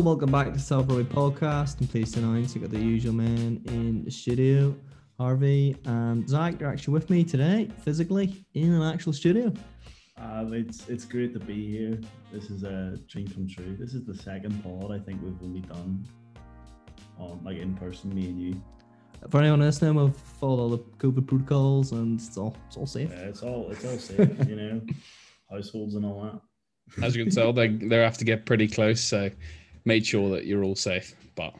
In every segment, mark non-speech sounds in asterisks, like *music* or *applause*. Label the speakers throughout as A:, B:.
A: welcome back to Telf Rugby Podcast. I'm pleased to announce you got the usual men in the studio. Harvey and Zach are actually with me today, physically in an actual studio.
B: Um, it's it's great to be here. This is a dream come true. This is the second pod I think we've only done on like in person, me and you.
A: For anyone listening, we've followed all the COVID protocols and it's all it's all safe.
B: Yeah, it's all it's all safe, you know, *laughs* households and all that.
C: As you can tell, they they have to get pretty close, so made sure that you're all safe. But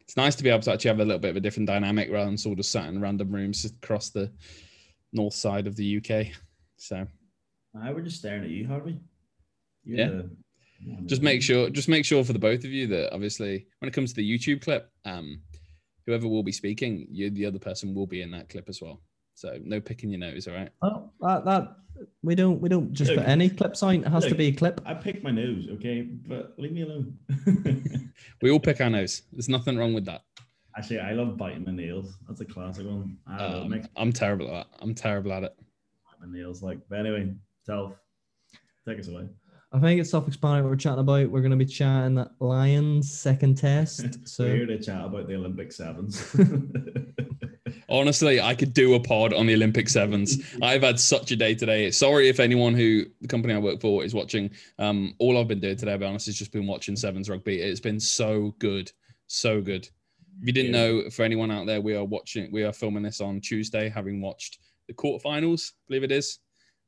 C: it's nice to be able to actually have a little bit of a different dynamic rather than sort of sat in random rooms across the north side of the UK. So
B: I were just staring at you, Harvey. You're
C: Yeah.
B: the-
C: just make sure just make sure for the both of you that obviously when it comes to the YouTube clip, um, whoever will be speaking, you the other person will be in that clip as well. So no picking your nose, all right?
A: Oh, that, that we don't we don't just
B: Look,
A: put any clip sign. It has to be a clip.
B: I pick my nose, okay, but leave me alone. *laughs*
C: We all pick our nose. There's nothing wrong with that.
B: Actually, I love biting my nails. That's a classic one.
C: Um,
B: know,
C: I'm terrible at that. I'm terrible at it.
B: my nails like. But anyway, Telf, take us away.
A: I think it's self-explanatory. what We're chatting about. We're going to be chatting that Lions second test. *laughs* So
B: We're here to chat about the Olympic sevens. *laughs*
C: Honestly, I could do a pod on the Olympic sevens. I've had such a day today. Sorry if anyone who the company I work for is watching. Um, all I've been doing today, to be honest, is just been watching sevens rugby. It's been so good, so good. If you didn't know, for anyone out there, we are watching. We are filming this on Tuesday, having watched the quarterfinals. I believe it is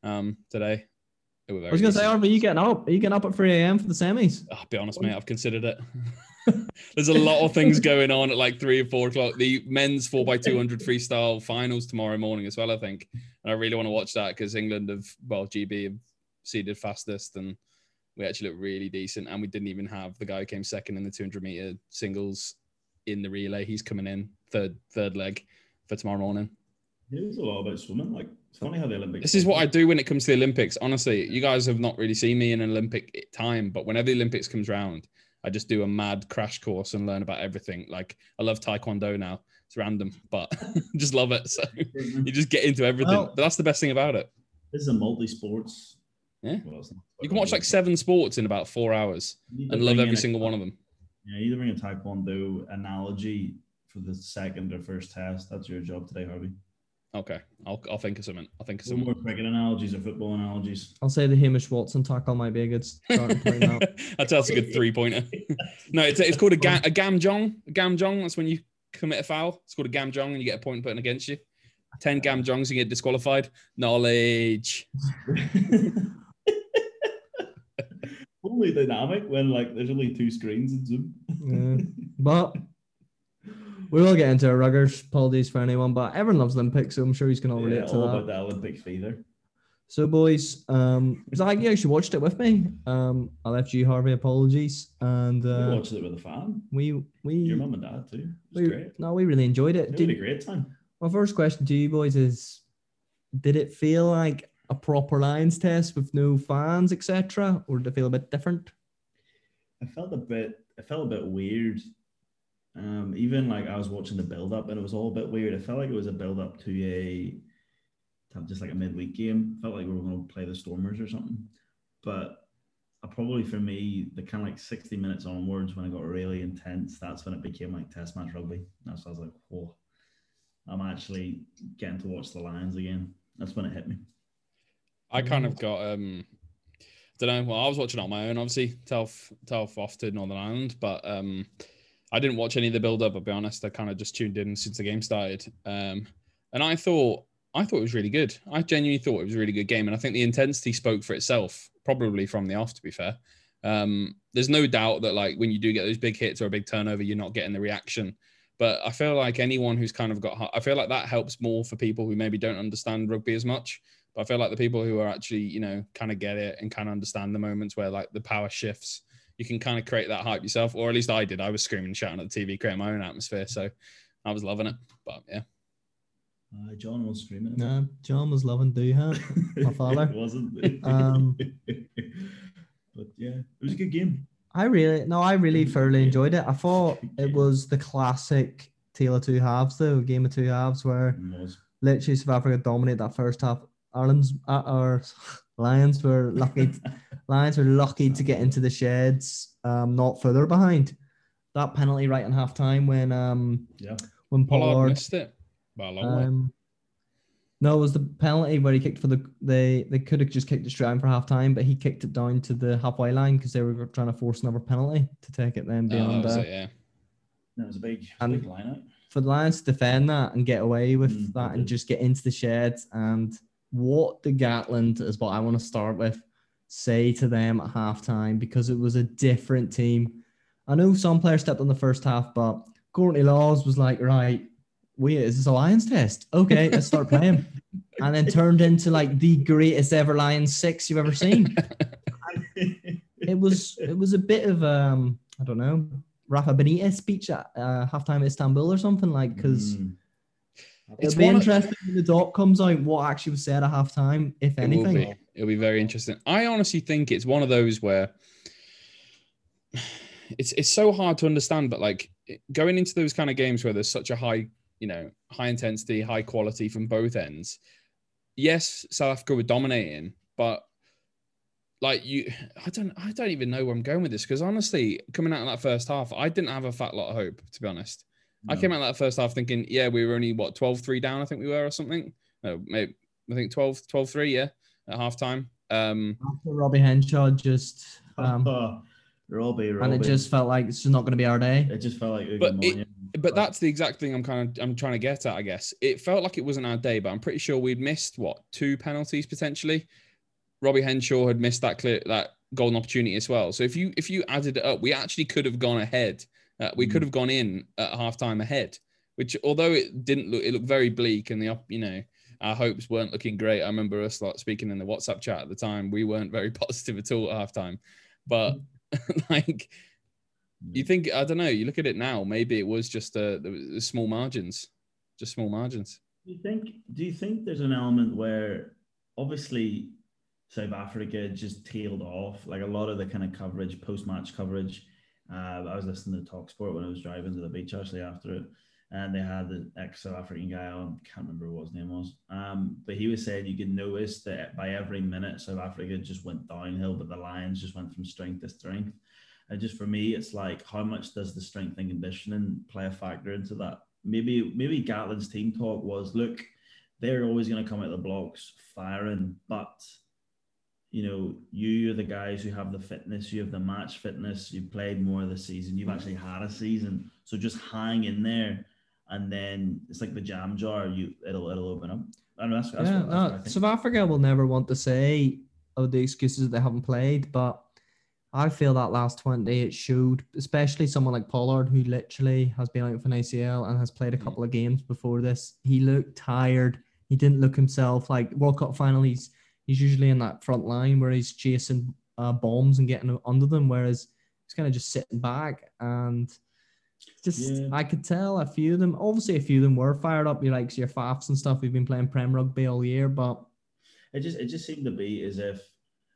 C: um, today.
A: I was going to say. Harvey, you getting up? Are you getting up at 3 a.m. for the semis?
C: I'll be honest, mate. I've considered it. *laughs* There's a lot of things *laughs* going on at like three or four o'clock. The men's four x two hundred freestyle finals tomorrow morning as well. I think, and I really want to watch that because England have well, GB have seeded fastest, and we actually look really decent. And we didn't even have the guy who came second in the two hundred meter singles in the relay. He's coming in third third leg for tomorrow morning.
B: It a lot about swimming. Like it's funny how the Olympics.
C: This is what I do when it comes to the Olympics. Honestly, you guys have not really seen me in an Olympic time, but whenever the Olympics comes round, I just do a mad crash course and learn about everything. Like I love Taekwondo now. It's random, but *laughs* just love it. So mm-hmm. you just get into everything.
A: Well-
C: but that's the best thing about it.
B: This is a multi-sports.
C: Yeah.
B: Well,
C: You can watch like seven sports in about four hours
B: You need to
C: and love every
B: in a-
C: single one of them.
B: Yeah, either bring a taekwondo analogy for the second or first test. That's your job today, Harvey.
C: Okay, I'll, I'll think of something. I'll think of
B: Some more cricket analogies or football analogies.
A: I'll say the Hamish Watson tackle might be a good starting point now. *laughs*
C: that's, that's a good three pointer. no, it's, it's called a, ga- a gamjong. A gamjong. That's when you commit a foul. It's called a gamjong and you get a point put against you. 10 gamjongs, you get disqualified. Knowledge. *laughs*
B: Only dynamic when like there's only two screens in Zoom.
A: Yeah. But we will get into our ruggers. Apologies for anyone, but everyone loves Olympics, so I'm sure he's going to
B: Yeah,
A: relate to
B: all
A: that.
B: about the Olympic fever.
A: So, boys, um, Zach, you actually watched it with me. Um, I left you, Harvey. Apologies, and
B: we
A: uh,
B: watched it with a fan.
A: we we
B: Your mum and dad too. It was
A: we
B: great.
A: no, we really enjoyed it.
B: We had a
A: Did,
B: great time.
A: my first question to you boys is: Did it feel like a proper Lions test with no fans, etc., or did it feel a bit different?
B: I felt a bit. I felt a bit weird. Um, even like I was watching the build up, and it was all a bit weird. I felt like it was a build up to a to just like a midweek game. Felt like we were going to play the Stormers or something. But uh, probably for me, the kind of like sixty minutes onwards, when it got really intense, that's when it became like Test match rugby. That's when I was like, whoa, I'm actually getting to watch the Lions again. That's when it hit me.
C: I kind of got um don't know. Well, I was watching on my own, obviously. Telf Telf off to Northern Ireland, but um I didn't watch any of the build up, I'll be honest. I kind of just tuned in since the game started. Um and I thought I thought it was really good. I genuinely thought it was a really good game. And I think the intensity spoke for itself, probably from the off, to be fair. Um, there's no doubt that like when you do get those big hits or a big turnover, you're not getting the reaction. But I feel like anyone who's kind of got, I feel like that helps more for people who maybe don't understand rugby as much. But I feel like the people who are actually, you know, kind of get it and kind of understand the moments where like the power shifts, you can kind of create that hype yourself. Or at least I did. I was screaming, shouting at the TV, creating my own atmosphere. So I was loving it. But yeah.
B: Uh, John was screaming. at
A: No, John was loving Duhan. my *laughs* father.
B: it wasn't.
A: Um, *laughs*
B: but yeah, it was a good game.
A: I really no, I really thoroughly
B: game.
A: enjoyed it. I thought it was the classic tale of two halves, though game of two halves, where literally South Africa dominate that first half. Ireland's uh, or *laughs* Lions were lucky Lions are lucky to get into the sheds, um, not further behind. That penalty right in half time when um
B: Yeah.
A: when
C: Pollard
A: Pollard
C: missed it by a long way.
A: um, no, it was the penalty where he kicked for the they they could have just kicked it straight in for half time, but he kicked it down to the halfway line because they were trying to force another penalty to take it then
C: Oh, that
A: beyond
C: was
A: uh,
C: it, yeah.
B: That was a big,
A: And-
B: big lineup.
A: for the Lions to defend that and get away with
B: Mm,
A: that and just get into the sheds and what the Gatland is what I want to start with say to them at halftime because it was a different team. I know some players stepped on the first half, but Courtney Lawes was like, right, wait, is this a Lions test? Okay, let's start playing. *laughs* And then turned into like the greatest ever Lions six you've ever seen. *laughs* It was it was a bit of um, I don't know, Rafa Benitez speech at uh, halftime at Istanbul or something like because
B: Mm.
C: It's
A: It'll be
C: one of-
A: interesting when the doc comes out what actually was said at halftime, if
C: It will
A: anything.
C: be. It'll be very interesting. I honestly think it's one of those where it's it's so hard to understand, but like going into those kind of games where there's such a high, you know, high intensity, high quality from both ends. Yes, South Africa were dominating, but like you, I don't, I don't even know where I'm going with this because honestly, coming out of that first half, I didn't have a fat lot of hope, to be honest. I came out that first half thinking, yeah, we were only what 12-3 down, I think we were or something. No, maybe I think 12 12-3, yeah, at halftime. Um
A: After Robbie Henshaw just um,
B: Oh, *laughs* Robbie, Robbie.
A: and it just felt like it's just not gonna be our day.
B: it just felt like Ugo
C: But it-
B: Monye.
C: but that's the exact thing I'm kind of I'm trying to get at, I guess. It felt like it wasn't our day, but I'm pretty sure we'd missed what two penalties potentially. Robbie Henshaw had missed that clear that golden opportunity as well. So if you if you added it up, we actually could have gone ahead. Uh, we could
B: Mm.
C: have gone in at halftime ahead, which although it didn't look it looked very bleak and the up you know our hopes weren't looking great. I remember us like speaking in the WhatsApp chat at the time. We weren't very *laughs* positive at all at halftime, but *laughs* like you think I don't know. You look at it now. Maybe it was just uh, the, the small margins, just small margins.
B: Do you think? Do you think there's an element where, obviously, South Africa just tailed off? Like a lot of the kind of coverage, post-match coverage. Uh, I was listening to Talksport when I was driving to the beach actually after it, and they had the ex-South African guy on. Can't remember what his name was. Um, but he was saying you could notice that by every minute South Africa just went downhill, but the Lions just went from strength to strength. And just for me, it's like how much does the strength and conditioning play a factor into that? Maybe maybe Gatland's team talk was look, they're always going to come out of the blocks firing, but you know, you you're the guys who have the fitness, you have the match fitness, you've played more of the season, you've actually had a season, so just hang in there, and then it's like the jam jar, you it'll it'll open up. And that's, that's,
A: yeah,
B: what, that's what I
A: uh,
B: think.
A: South Africa will never want to say oh the excuses that they haven't played, but I feel that last 20 it showed, especially someone like Pollard who literally has been out with an ACL and has played a
C: Mm.
A: couple of games before this. He looked tired. He didn't look himself like World Cup final. He's he's usually in that front line where he's chasing uh, bombs and getting under them, whereas he's kind of just sitting back and just
B: Yeah.
A: I could tell a few of them. Obviously, a few of them were fired up. You like your Fafs and stuff. We've been playing Prem rugby all year, but
B: it just it just seemed to be as if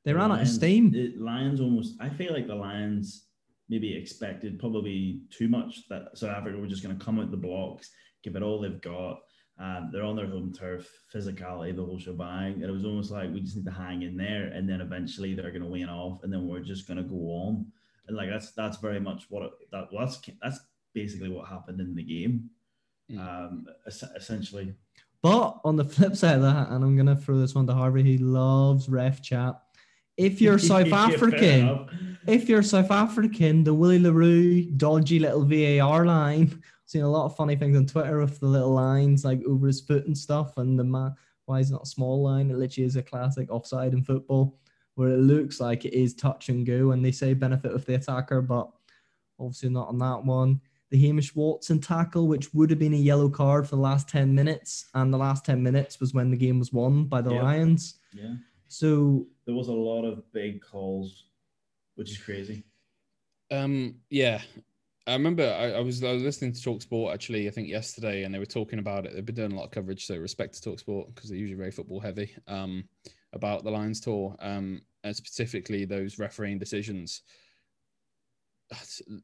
A: they
B: the
A: ran out of steam.
B: The Lions almost. I feel like the Lions maybe expected probably too much that South Africa were just going to come out the blocks, give it all they've got. Um, they're on their home turf, physicality, the whole shebang. And it was almost like we just need to hang in there, and then eventually they're going to win off, and then we're just going to go on. And like that's that's very much what it, that well, that's that's basically what happened in the game.
C: Mm.
B: Um, es- essentially,
A: But on the flip side of that, and I'm gonna throw this one to Harvey, he loves ref chat. If you're *laughs* South African, if you're South African, the Willie le Roux dodgy little VAR line. Seen a lot of funny things on Twitter with the little lines like over his foot and stuff, and the man why is it not a small line? It literally is a classic offside in football, where it looks like it is touch and go, and they say benefit of the attacker, but obviously not on that one. The Hamish Watson tackle, which would have been a yellow card for the last 10 minutes, and the last 10 minutes was when the game was won by the
B: Yeah.
A: Lions.
B: yeah.
A: So
B: there was a lot of big calls, which is crazy.
C: Um, yeah, I remember I, I was I was listening to Talk Sport actually. I think yesterday, and they were talking about it. They've been doing a lot of coverage, so respect to Talk Sport because they're usually very football heavy. Um, about the Lions tour, um, and specifically those refereeing decisions.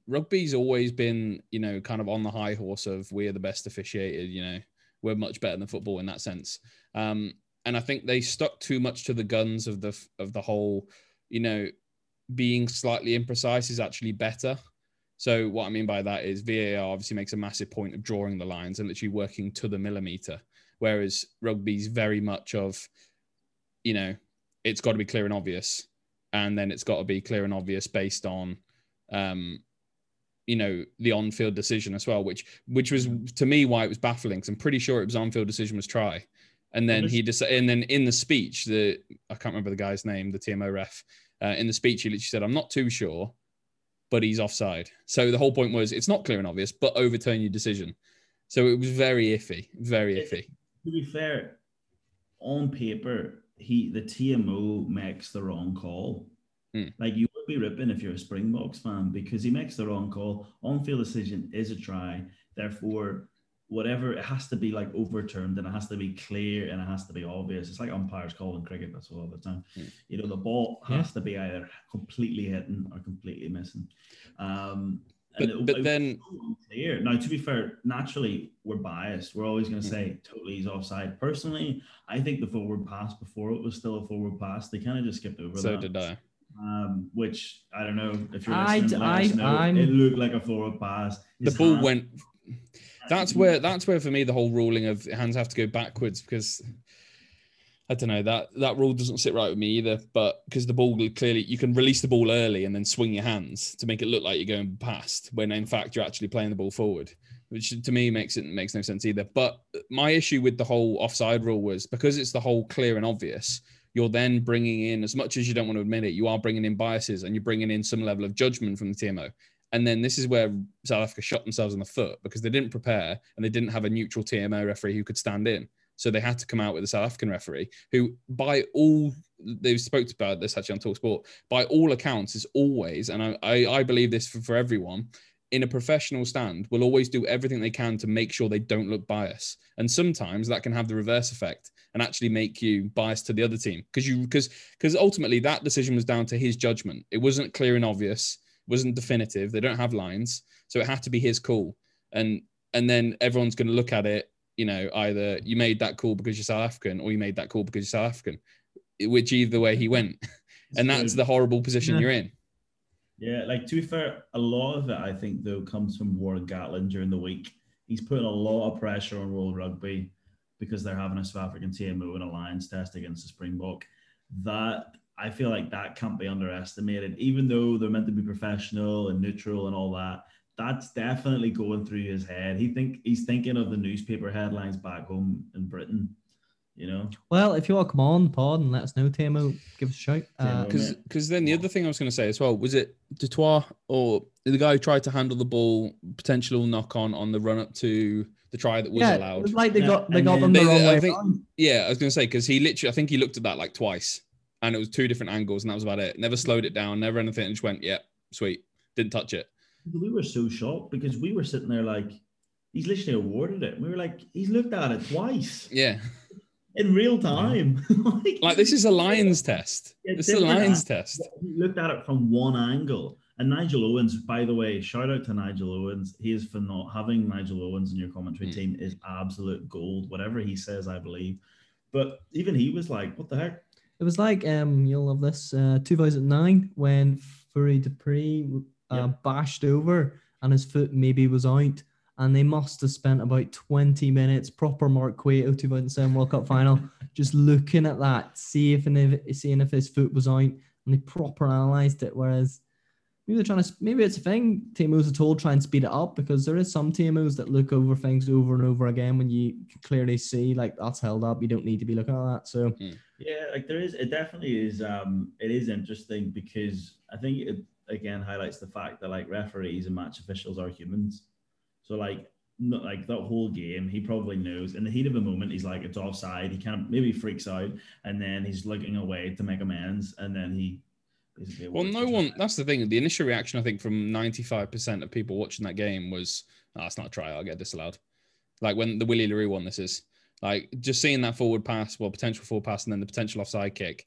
C: Rugby's always been, you know, kind of on the high horse of we're the best officiated. You know, we're much better than football in that sense. Um, and I think they stuck too much to the guns of the of the whole you know, being slightly imprecise is actually better. So what I mean by that is VAR obviously makes a massive point of drawing the lines and literally working to the millimeter, whereas rugby's very much of, you know, it's got to be clear and obvious, and then it's got to be clear and obvious based on, um, you know, the on-field decision as well, which which was to me why it was baffling. Because I'm pretty sure it was on-field decision was try, and then he just and then in the speech the I can't remember the guy's name, the TMO ref, uh, in the speech he literally said, "I'm not too sure." But he's offside. So the whole point was it's not clear and obvious, but overturn your decision. So it was very iffy, very iffy.
B: To be fair, on paper, he the TMO makes the wrong call.
C: Hmm.
B: Like you would be ripping if you're a Springboks fan because he makes the wrong call. On field decision is a try. Therefore, whatever it has to be like overturned and it has to be clear and it has to be obvious. It's like umpires calling cricket. That's all the time.
C: Hmm.
B: You know, the ball
A: Yeah.
B: has to be either completely hitting or completely missing. Um,
C: But-
B: and it-
C: but
B: it
C: then-
B: so unclear. Now, to be fair, naturally we're biased. We're always going to
C: Hmm.
B: say totally he's offside. Personally, I think the forward pass before it was still a forward pass. They kind of just skipped over
C: So
B: that.
C: did I.
B: Um, which I don't know if you're
A: I-
B: listening. let us
A: I-
B: know.
A: I'm-
B: It looked like a forward pass.
C: The ball
B: hand-
C: went. That's where that's where for me the whole ruling of hands have to go backwards because I don't know that that rule doesn't sit right with me either. But because the ball clearly you can release the ball early and then swing your hands to make it look like you're going past when in fact you're actually playing the ball forward, which to me makes it makes no sense either. But my issue with the whole offside rule was because it's the whole clear and obvious. You're then bringing in, as much as you don't want to admit it, you are bringing in biases and you're bringing in some level of judgment from the TMO. And then this is where South Africa shot themselves in the foot because they didn't prepare and they didn't have a neutral TMO referee who could stand in. So they had to come out with a South African referee who, by all they spoke about this actually on Talksport, by all accounts, is always, and I, I, I believe this for, for everyone, in a professional stand, will always do everything they can to make sure they don't look biased. And sometimes that can have the reverse effect and actually make you biased to the other team because you because because ultimately that decision was down to his judgment. It wasn't clear and obvious, wasn't definitive. They don't have lines, so it had to be his call. And and then everyone's going to look at it. You know, either you made that call because you're South African, or you made that call because you're South African. Which either way he went, *laughs* and that's the horrible position
A: Yeah.
C: you're in.
B: Yeah, like to be fair, a lot of it I think though comes from Warren Gatland during the week. He's putting a lot of pressure on World Rugby because they're having a South African TMO and alliance test against the Springbok. That I feel like that can't be underestimated, even though they're meant to be professional and neutral and all that. That's definitely going through his head. He think he's thinking of the newspaper headlines back home in Britain. You know,
A: Well, if you want to come on pod and let us know, Tamo, give us a shout. Uh,
C: Because
B: Yeah.
C: because then the other thing I was going to say as well was it du Toit or the guy who tried to handle the ball potential knock on on the run up to the try that was
A: yeah, it
C: allowed.
A: was like they
B: Yeah,
A: got they
B: and
A: got them
C: then
A: the
C: they-
A: wrong
C: I
A: way.
C: think- Yeah, I was going to say because he literally I think he looked at that like twice and it was two different angles and that was about it. Never slowed it down, never anything. And just went, yeah, sweet, didn't touch it.
B: we were so shocked because we were sitting there like, he's literally awarded it. We were like, he's looked at it twice
C: Yeah,
B: in real time. *laughs* like,
C: like this is a Lions test. This is a Lions
B: act.
C: test.
B: He looked at it from one angle. And Nigel Owens, by the way, shout out to Nigel Owens. He is for not Having Nigel Owens in your commentary
C: Mm.
B: team is absolute gold. Whatever he says, I believe. But even he was like, "What the heck?"
A: It was like um, you'll love this. Uh, 2009 when Fourie du Preez uh,
B: Yeah.
A: bashed over and his foot maybe was out, and they must have spent about 20 minutes proper Mark Cueto 2007 World Cup final, *laughs* just looking at that, see if and if seeing if his foot was out, and they proper analysed it. Whereas maybe they're trying to maybe it's a thing TMOs are told try and speed it up because there is some TMOs that look over things over and over again when you can clearly see like that's held up. You don't need to be looking at that. So
B: Yeah, like there is. It definitely is. Um, it is interesting because I think it again highlights the fact that like referees and match officials are humans. So like, not like that whole game, he probably knows in the heat of a moment, he's like it's offside. He kind of maybe freaks out, and then he's looking away to make amends, and then he basically.
C: Well, no one. That's the thing. The initial reaction, I think, from ninety-five percent of people watching that game was, "Oh, it's not a try. I'll get disallowed." Like when the Willie le Roux one, this is like just seeing that forward pass, well, potential forward pass, and then the potential offside kick.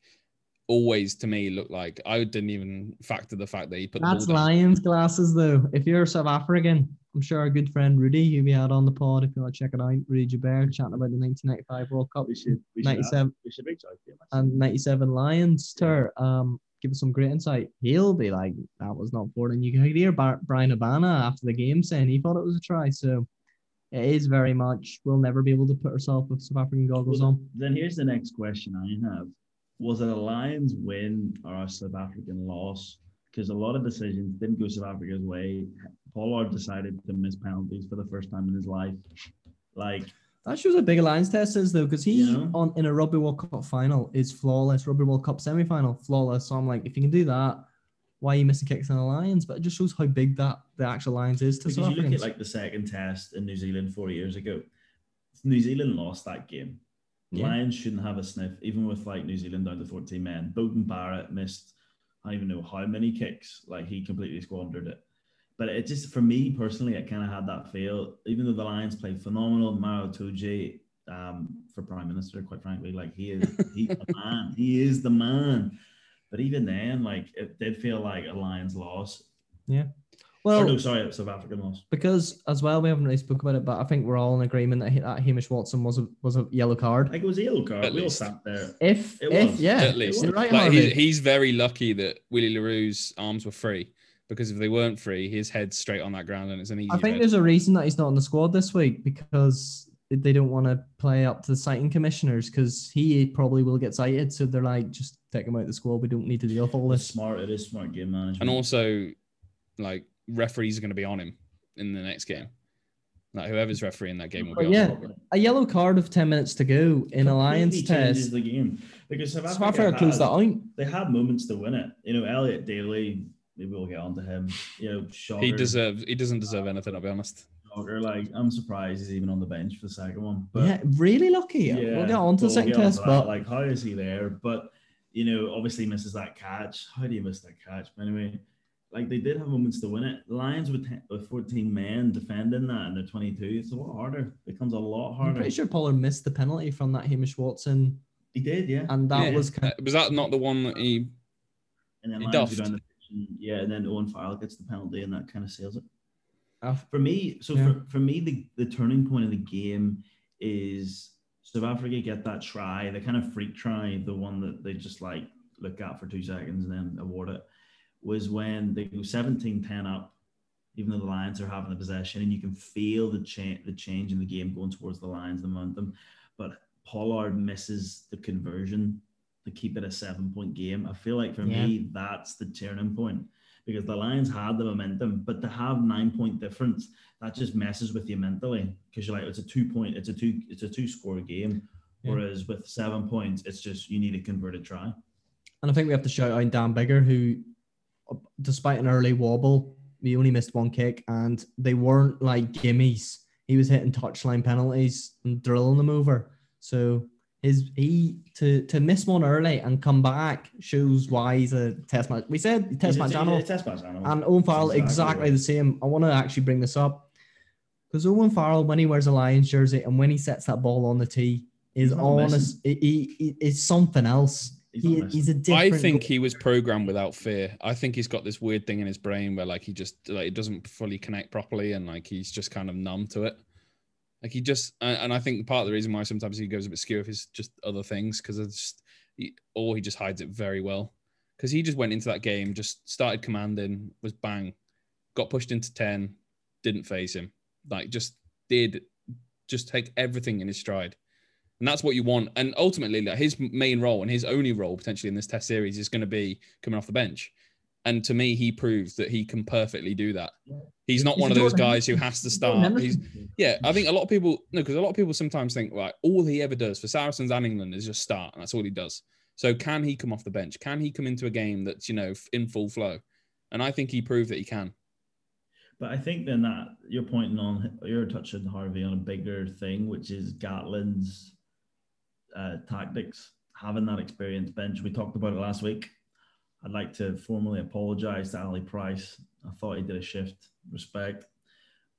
C: Always to me looked like I didn't even factor the fact that he put
A: That's
C: the ball down.
A: Lions glasses, though. If you're South African, I'm sure our good friend Rudy, who we had on the pod, if you want to check it out, Rudy Joubert, chatting about the 1995 World Cup
B: We should. We should,
A: 97
B: we should reach out
A: and 97 Lions tour. Um, give us some great insight. He'll be like, that was not for and you can hear Bar- Bryan Habana after the game saying he thought it was a try. So it is very much we'll never be able to put ourselves with South African goggles
B: Well,
A: on.
B: Then here's the next question I have: Was it a Lions win or a South African loss? Because a lot of decisions didn't go South Africa's way. Pollard decided to miss penalties for the first time in his life. Like,
A: That shows how big a Lions test is though, because he
B: Yeah.
A: on in a Rugby World Cup final is flawless. Rugby World Cup semi final, flawless. So I'm like, if you can do that, why are you missing kicks in the Lions? But it just shows how big that the actual Lions is to
B: because
A: South
B: you look at like the second test in New Zealand four years ago, New Zealand lost that game.
A: Yeah.
B: Lions shouldn't have a sniff, even with like New Zealand down to 14 men. Beauden Barrett missed, I don't even know how many kicks. Like he completely squandered it. But it just, for me personally, it kind of had that feel. Even though the Lions played phenomenal, Maro Itoje um, for Prime Minister, quite frankly, like he is, he's the *laughs* man. He is the man. But even then, like it did feel like a Lions loss. Yeah.
A: Well,
B: or no, sorry, it's South African loss.
A: because as well, we haven't really spoke about it, but I think we're all in agreement that, that Hamish Watson was a was a yellow card.
B: Like it was a yellow card.
C: At
B: we all sat there.
A: If
B: It
A: if
B: was,
A: yeah,
C: At least,
A: right,
C: like he's, he's very lucky that Willie le Roux's arms were free because if they weren't free, his head's straight on that ground and it's an easy.
A: I think
C: red.
A: there's a reason that he's not on the squad this week because they don't want to play up to the citing commissioners because he probably will get cited. So they're like, just take him out of the squad. We don't need to deal with all
B: It's
A: this.
B: smart. It is smart game management.
C: and also like referees are going to be on him in the next game. Like whoever's refereeing that game will be
A: But
C: on
A: yeah, a yellow card of 10 minutes to go in a Lions
B: Completely changes
A: test.
B: the game because South
A: South
B: Africa,
A: Africa closed that
B: had,
A: out.
B: they had moments to win it. You know, Elliot Daly. Maybe we'll get on to him. You know, Shocker,
C: He deserves. He doesn't deserve anything. I'll be honest.
B: Shocker, Like I'm surprised he's even on the bench for the second one. But
A: yeah, really lucky. Yeah, we'll get on to the
B: we'll
A: second test, but
B: like, how is he there? But you know, obviously misses that catch. How do you miss that catch? But anyway, like they did have moments to win it. Lions with, 10, with 14 men defending that, and they're 22. It's a lot harder. It becomes a lot
A: I'm
B: harder.
A: pretty sure Pollard missed the penalty from that Hamish Watson,
B: He did, yeah.
A: and that
C: Yeah.
A: was kind
C: Uh, was that not the one that he?
B: And then
C: He
B: Lions down the pitch and, yeah, and then Owen Farrell gets the penalty, and that kind of seals it.
A: Ah,
B: for me, so
A: Yeah.
B: for, for me, the, the turning point of the game is South Africa get that try, the kind of freak try, the one that they just like look at for two seconds and then award it, was when they go 17-10 up, even though the Lions are having the possession, and you can feel the change the change in the game going towards the Lions, the momentum. But Pollard misses the conversion to keep it a seven-point game. I feel like for
A: Yeah.
B: me, that's the turning point because the Lions had the momentum, but to have nine point difference, that just messes with you mentally because you're like, it's a two point, it's a two, it's a two score game.
A: Yeah.
B: Whereas with seven points, it's just you need a converted try.
A: and I think we have to shout out Dan Biggar, who, despite an early wobble, he only missed one kick, and they weren't like gimmies. He was hitting touchline penalties and drilling them over. So his he to to miss one early and come back shows why he's a test match. We said test match
B: It's-
A: animal.
B: it's Test match animal.
A: And Owen Farrell,
B: Exactly
A: exactly,
B: right.
A: the same. I want to actually bring this up because Owen Farrell, when he wears a Lions jersey and when he sets that ball on the tee, is
B: He's not
A: honest. He, he, he is something else.
B: He's
A: He,
B: not
A: he's a
C: I
A: different.
C: I think he was programmed without fear. I think he's got this weird thing in his brain where like he just like it doesn't fully connect properly, and like he's just kind of numb to it. Like he just, and I think part of the reason why sometimes he goes a bit skew is just other things because it's just, he, or he just hides it very well. Because he just went into that game, just started commanding, was bang, got pushed into ten, didn't phase him. Like just did, just take everything in his stride. And that's what you want. And ultimately, like his main role and his only role potentially in this test series is going to be coming off the bench. And to me, he proves that he can perfectly do that. He's not
A: He's
C: one of those guys who *laughs* has to start. He's, yeah, I think a lot of people no, because a lot of people sometimes think like all he ever does for Saracens and England is just start, and that's all he does. So can he come off the bench? Can he come into a game that's you know in full flow? And I think he proved that he can.
B: But I think then that you're pointing on, you're touching Harvey on a bigger thing, which is Gatland's uh, tactics, having that experienced bench. We talked about it last week. I'd like to formally apologize to Ali Price. I thought he did a shift, respect.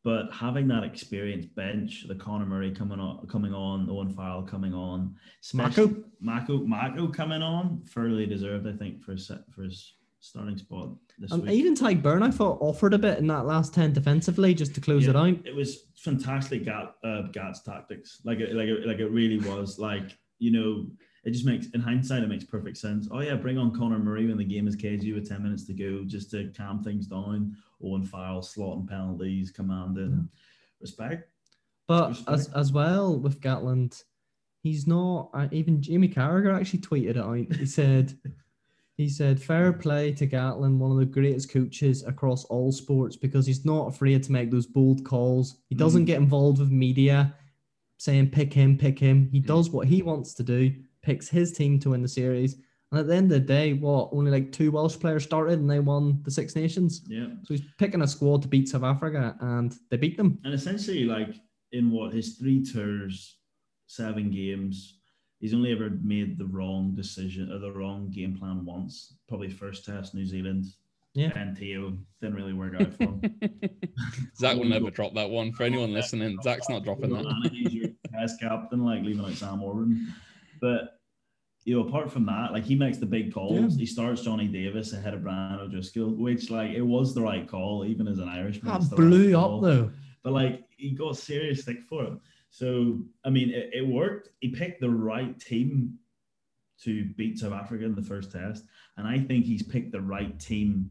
B: But having that experienced bench, the Conor Murray coming on, coming on, Owen Farrell coming on, especially Mako, Mako coming on, fairly deserved, I think, for his, for his starting spot this
A: And
B: week.
A: even Tadhg Beirne, I thought offered a bit in that last ten defensively just to close
B: Yeah,
A: it out.
B: It was fantastic Gat uh, Gats tactics. Like it, like it, like it really was. Like you know, it just makes in hindsight it makes perfect sense. Oh yeah, bring on Conor Murray when the game is cagey with ten minutes to go, just to calm things down. Owen Farrell slotting penalties, commanding respect.
A: But
B: Respect.
A: as as well with Gatland, he's not. Uh, even Jamie Carragher actually tweeted it out. He said, *laughs* he said, fair play to Gatland, one of the greatest coaches across all sports, because he's not afraid to make those bold calls. He doesn't
B: Mm.
A: get involved with media, saying pick him, pick him. He
B: Mm.
A: does what he wants to do, picks his team to win the series. And at the end of the day, what only like two Welsh players started and they won the Six Nations.
B: Yeah.
A: So he's picking a squad to beat South Africa, and they beat them.
B: And essentially, like in what his three tours, seven games, he's only ever made the wrong decision or the wrong game plan once. Probably first test New Zealand.
A: Yeah.
B: And Teo didn't really work out for him. *laughs*
C: Zach will never drop that one. For anyone listening, Zach's not dropping that.
B: He's your test captain, like leaving out Sam Warburton. But you know, apart from that, like he makes the big calls. He starts Johnny Davies ahead of Brian O'Driscoll, which like it was the right call, even as an Irishman.
A: That
B: the right
A: blew
B: call.
A: up though.
B: but like he got serious stick for him. So I mean, it, it worked. He picked the right team to beat South Africa in the first test, and I think he's picked the right team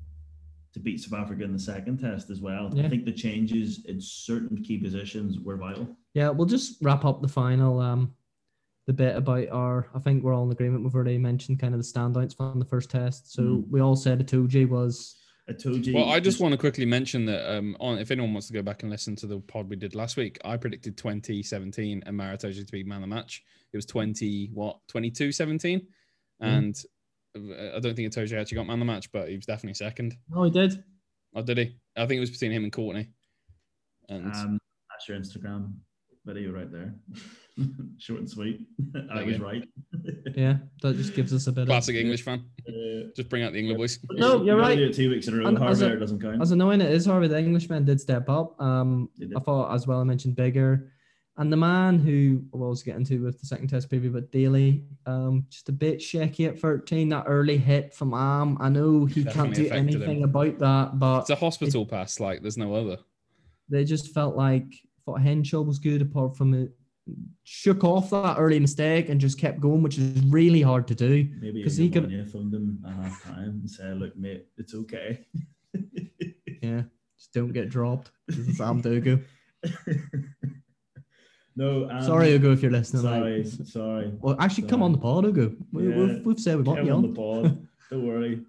B: to beat South Africa in the second test as well.
A: Yeah.
B: I think the changes in certain key positions were vital.
A: Yeah, we'll just wrap up the final um the bit about our I think we're all in agreement. We've already mentioned kind of the standouts from the first test. So
B: Mhm.
A: we all said Itoje was
B: I told you.
C: Well, I just want to quickly mention that um, on if anyone wants to go back and listen to the pod we did last week, I predicted 2017 and Maro Itoje to be man of the match. It was 20 what 22 17, and uh, I don't think Itoje actually got man of the match, but he was definitely second.
A: Oh he did.
C: Oh, did he? I think it was between him and Courtney. And
B: Um, that's your Instagram video right there. *laughs* *laughs* Short and sweet. I *laughs*
C: There you
B: was right. *laughs*
A: Yeah, that just gives us a bit
C: classic
A: of
C: English fan.
B: Uh,
C: Just bring out the England boys.
A: No, you're right.
B: Do two weeks in a row.
A: And
B: Hard
A: as a-
B: there doesn't count.
A: as annoying it is, Harvey, the Englishman did step up. Um
B: did.
A: I thought as well I mentioned Biggar. And the man who we'll also get into with the second test preview, but Daly, um, just a bit shaky at 13. That early hit from Am. I know he can't do
C: affected him.
A: anything about that, but
C: It's a hospital pass, like there's no other.
A: they just felt like thought Henshaw was good apart from it shook off that early mistake and just kept going, which is really hard to do.
B: Maybe
A: 'cause
B: he
A: could-
B: could phoned him a half time and say, "Look, mate, it's okay." *laughs*
A: Yeah, just don't get dropped. This is Sam Dugu. *laughs*
B: no, um,
A: sorry, Ugo, if you're listening.
B: Sorry, sorry.
A: Well, actually, come on the pod, Ugo. We,
B: Yeah.
A: we've, we've said we want you
B: on
A: on.
B: the pod. Don't worry.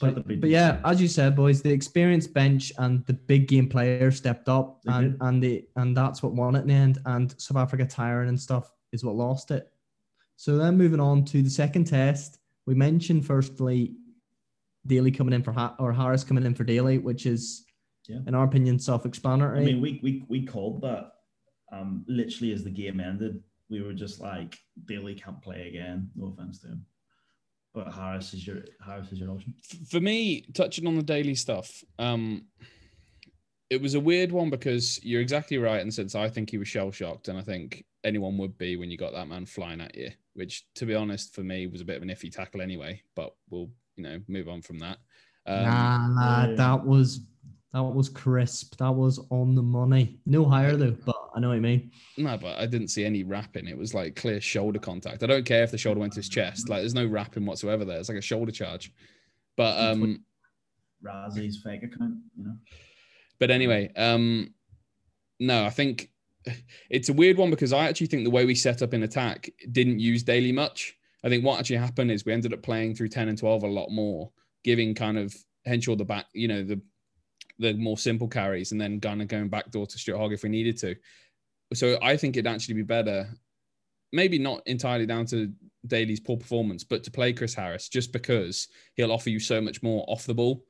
A: But, but yeah, as you said, boys, the experienced bench and the big game players stepped up,
B: They
A: and
B: did.
A: and the and that's what won it in the end. And South Africa tiring and stuff is what lost it. So then moving on to the second test, we mentioned firstly Daly coming in for ha- or Harris coming in for Daly, which is,
B: Yeah.
A: in our opinion, self-explanatory.
B: I mean, we we we called that um literally as the game ended. We were just like, Bailey can't play again. No offense to him, but Harris is your Harris is your option.
C: for me, touching on the Daly stuff, um, it was a weird one because you're exactly right in the sense I think he was shell shocked, and I think anyone would be when you got that man flying at you. Which, to be honest, for me was a bit of an iffy tackle anyway. But we'll, you know, move on from that. Um,
A: nah, lad,
B: yeah.
A: that was that was crisp. That was on the money. No higher though, but I know what you mean.
C: No, but I didn't see any wrapping. It was like clear shoulder contact. I don't care if the shoulder went to his chest. Like, there's no wrapping whatsoever there. It's like a shoulder charge. But um,
B: Rassie's fake account, you know.
C: But anyway, um, no, I think it's a weird one because I actually think the way we set up in attack didn't use Daly much. I think what actually happened is we ended up playing through 10 and 12 a lot more, giving kind of Henshaw the back, you know, the the more simple carries and then kind of going backdoor to Stuart Hogg if we needed to. So I think it'd actually be better, maybe not entirely down to Daly's poor performance, but to play Chris Harris just because he'll offer you so much more off the ball.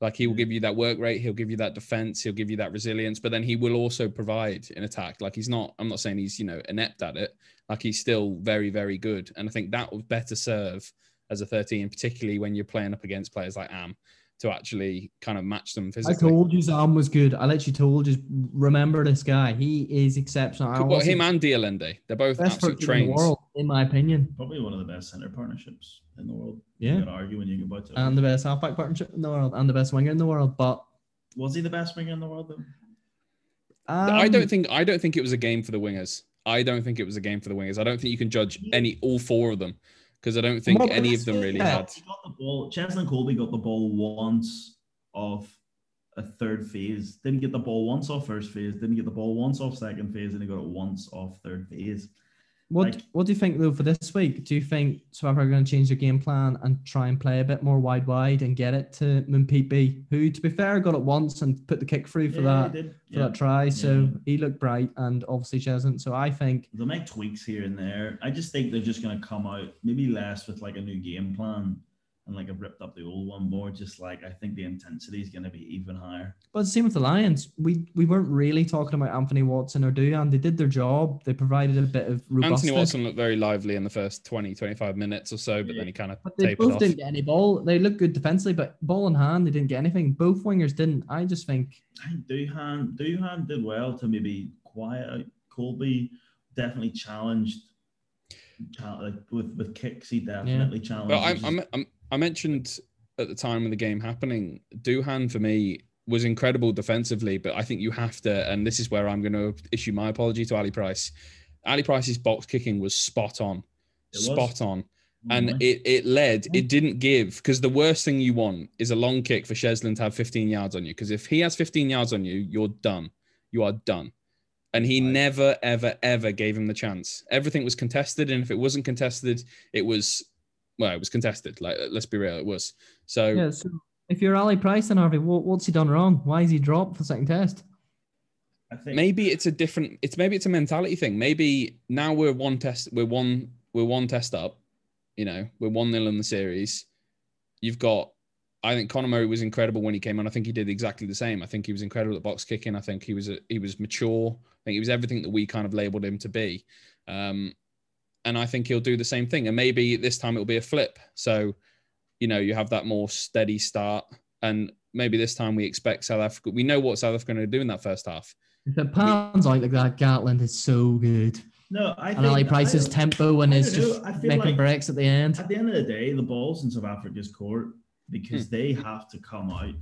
C: Like he will mm. give you that work rate, he'll give you that defense, he'll give you that resilience, but then he will also provide in attack. Like he's not, I'm not saying he's, you know, inept at it. Like he's still very, very good. And I think that would better serve as a 13, particularly when you're playing up against players like Am to actually kind of match them physically.
A: I
C: physically.
A: told you Sam was good. I literally told you, remember this guy. He is exceptional. I
C: well,
A: also-
C: him and de Allende, they're both
A: best
C: absolute
A: 13 in the world, in my opinion,
B: Probably one of the best center partnerships in the world.
A: Yeah.
B: You could argue when you go about it.
A: and the best halfback partnership in the world, and the best winger in the world. But
B: Was he the best winger in the world though?
C: I
A: um,
C: don't think I don't think it was a game for the wingers. I don't think it was a game for the wingers. I don't think you can judge any all four of them because I don't think
A: Well,
C: any of them really
A: that-
C: had.
B: He got the ball. Cheslin Kolbe got the ball once off a third phase. Didn't get the ball once off first phase. Didn't get the ball once off second phase, and he got it once off third phase.
A: What
B: Like-
A: What do you think though for this week? Do you think South Africa are going to change their game plan and try and play a bit more wide wide and get it to Mapimpi, who, to be fair, got it once and put the kick through for
B: Yeah,
A: that for
B: Yeah.
A: that try. So
B: Yeah.
A: he looked bright, and obviously Chesn't. So I think
B: They'll make tweaks here and there. I just think they're just going to come out maybe less with like a new game plan and like have ripped up the old one more. Just like I think the intensity is going to be even higher.
A: But same with the Lions. We we weren't really talking about Anthony Watson or Duhan. They did their job. They provided a bit of robustness.
C: Anthony Watson looked very lively in the first 20, 25 minutes or so, but
B: Yeah.
C: then he kind of
A: But they
C: tapered
A: both
C: off.
A: didn't get any ball. They looked good defensively, but ball in hand, they didn't get anything. Both wingers didn't. I just think
B: I think Duhan Duhan did well to maybe quiet out Kolbe. Definitely challenged. Like with with kicks, he definitely challenged.
C: But I,
B: He's
C: I,
B: just-
C: I, mentioned at the time of the game happening, Duhan for me was incredible defensively, but I think you have to, and this is where I'm going to issue my apology to Ali Price. Ali Price's box kicking was spot on,
B: was.
C: spot on, and
B: Mhm.
C: it it led. It didn't give because the worst thing you want is a long kick for Cheslin to have 15 yards on you. Because if he has 15 yards on you, you're done. You are done. And he
B: Right.
C: never, ever, ever gave him the chance. Everything was contested, and if it wasn't contested, it was well, it was contested. Like let's be real, it was. So
A: yeah. So if you're Ali Price and Harvey, what, what's he done wrong? Why is he dropped for the second test?
B: I think
C: maybe it's a different. It's maybe it's a mentality thing. Maybe now we're one test. We're one. We're one test up. You know, we're one nil in the series. You've got. I think Conor Murray was incredible when he came on. I think he did exactly the same. I think he was incredible at box kicking. I think he was a, he was mature. I think he was everything that we kind of labeled him to be. Um, and I think he'll do the same thing. And maybe this time it'll be a flip. So, you know, you have that more steady start. And maybe this time we expect South Africa. We know what South Africa are going to do in that first half.
A: If it pans like that, Gatland is so good.
B: no. I
A: And
B: think
A: Ali Price's
B: I-
A: tempo and
B: I
A: his just
B: I feel
A: making
B: like-
A: breaks at the end.
B: At the end of the day, the ball's in South Africa's court because
C: Hmm.
B: they have to come out.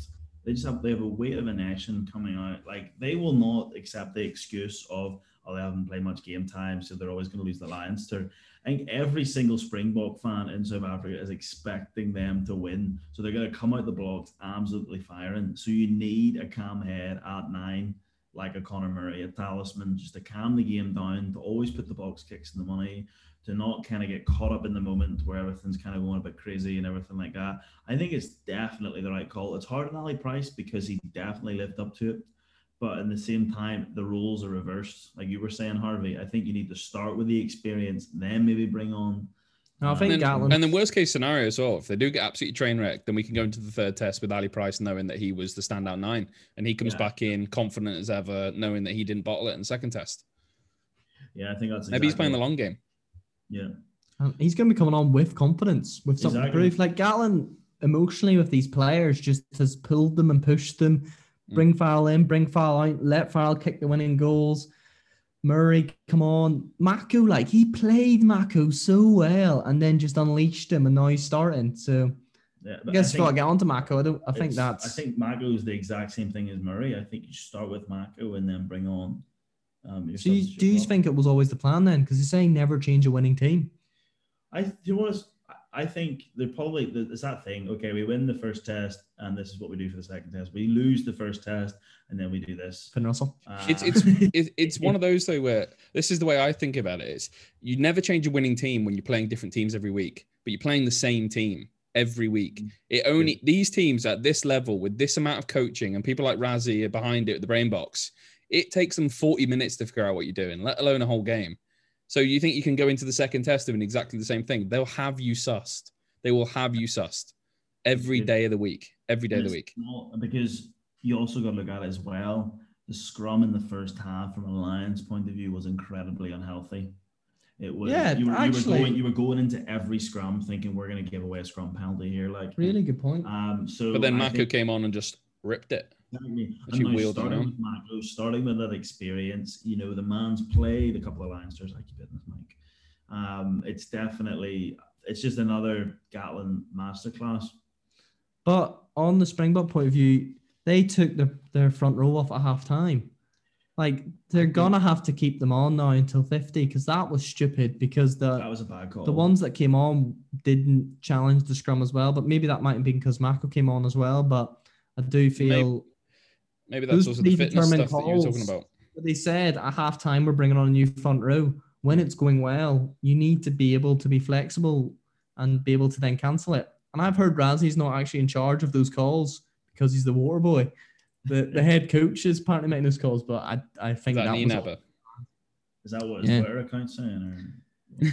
B: They just have they have a weight of a nation coming out. Like they will not accept the excuse of they haven't played much game time, so they're always going to lose the Lions to. I think every single Springbok fan in South Africa is expecting them to win, so they're going to come out the blocks absolutely firing. So you need a calm head at nine, like a Conor Murray, a talisman, just to calm the game down, to always put the box kicks in the money, to not kind of get caught up in the moment where everything's kind of going a bit crazy and everything like that. I think it's definitely the right call. It's hard on Ali Price because he definitely lived up to it. But in the same time, the roles are reversed. Like you were saying, Harvey, I think you need to start with the experience, then maybe bring on.
A: No, I
B: uh,
A: think
C: And then,
A: Gatland.
C: and then worst case scenario as well, if they do get absolutely train wrecked, then we can go into the third test with Ali Price knowing that he was the standout nine, and he comes
B: Yeah.
C: back in confident as ever, knowing that he didn't bottle it in the second test.
B: Yeah, I think that's
C: Maybe he's playing the long game.
B: Yeah,
A: And he's going to be coming on with confidence, with something
B: Exactly.
A: to prove. Like Gatland, emotionally with these players, just has pulled them and pushed them.
C: Mm.
A: Bring Farrell in, bring Farrell out, let Farrell kick the winning goals. Murray, come on. Mako, like he played Mako so well and then just unleashed him and now he's starting. So
B: yeah.
A: I guess
B: think
A: if I get onto Mako, I don't I think that's
B: I think Mako is the exact same thing as Murray. I think you start with Mako and then bring on. Um, your
A: do you, do you think it was always the plan then? Because you're saying never change a winning team.
B: I know what is- I think they're probably it's that thing. Okay, we win the first test, and this is what we do for the second test. We lose the first test, and then we do this.
A: Finn Russell.
C: It's
B: Uh,
C: it's *laughs* it, it's one of those though where this is the way I think about it is you never change a winning team when you're playing different teams every week, but you're playing the same team every week. It only these teams at this level with this amount of coaching and people like Rassie are behind it at the brain box, it takes them 40 minutes to figure out what you're doing, let alone a whole game. So you think you can go into the second test doing exactly the same thing? They'll have you sussed. They will have you sussed every
B: Yeah.
C: of the week. Every day of the week.
B: not- because you also got to look at it as well. The scrum in the first half, from a Lions point of view, was incredibly unhealthy. It was
A: Yeah,
B: you were, you
A: actually-
B: were going you were going into every scrum thinking we're going to give away a scrum penalty here, like
A: Really good point.
B: Um, so
C: But then
B: I
C: Mako
B: think-
C: came on and just ripped it.
B: Exactly. And now starting with Mako, starting with that experience, you know, the man's played a couple of Leinsters. I keep hitting this mic. Um, it's definitely, it's just another Gatland masterclass.
A: But on the Springbok point of view, they took their, their front row off at half time. Like they're gonna have to keep them on now until 50 because that was stupid because the
B: That was a bad call.
A: the ones that came on didn't challenge the scrum as well. But maybe that might have been because Mako came on as well. But I do feel
C: Maybe that's
A: Those
C: also the fitness
A: predetermined
C: stuff that you were talking about.
A: But they said at half time we're bringing on a new front row. When it's going well, you need to be able to be flexible and be able to then cancel it. And I've heard Rassie's not actually in charge of those calls because he's the water boy. The the head coach is apparently making those calls, but I I think
C: that
A: that, was all-
B: Is that what his
A: Yeah.
B: Twitter account's saying? *laughs*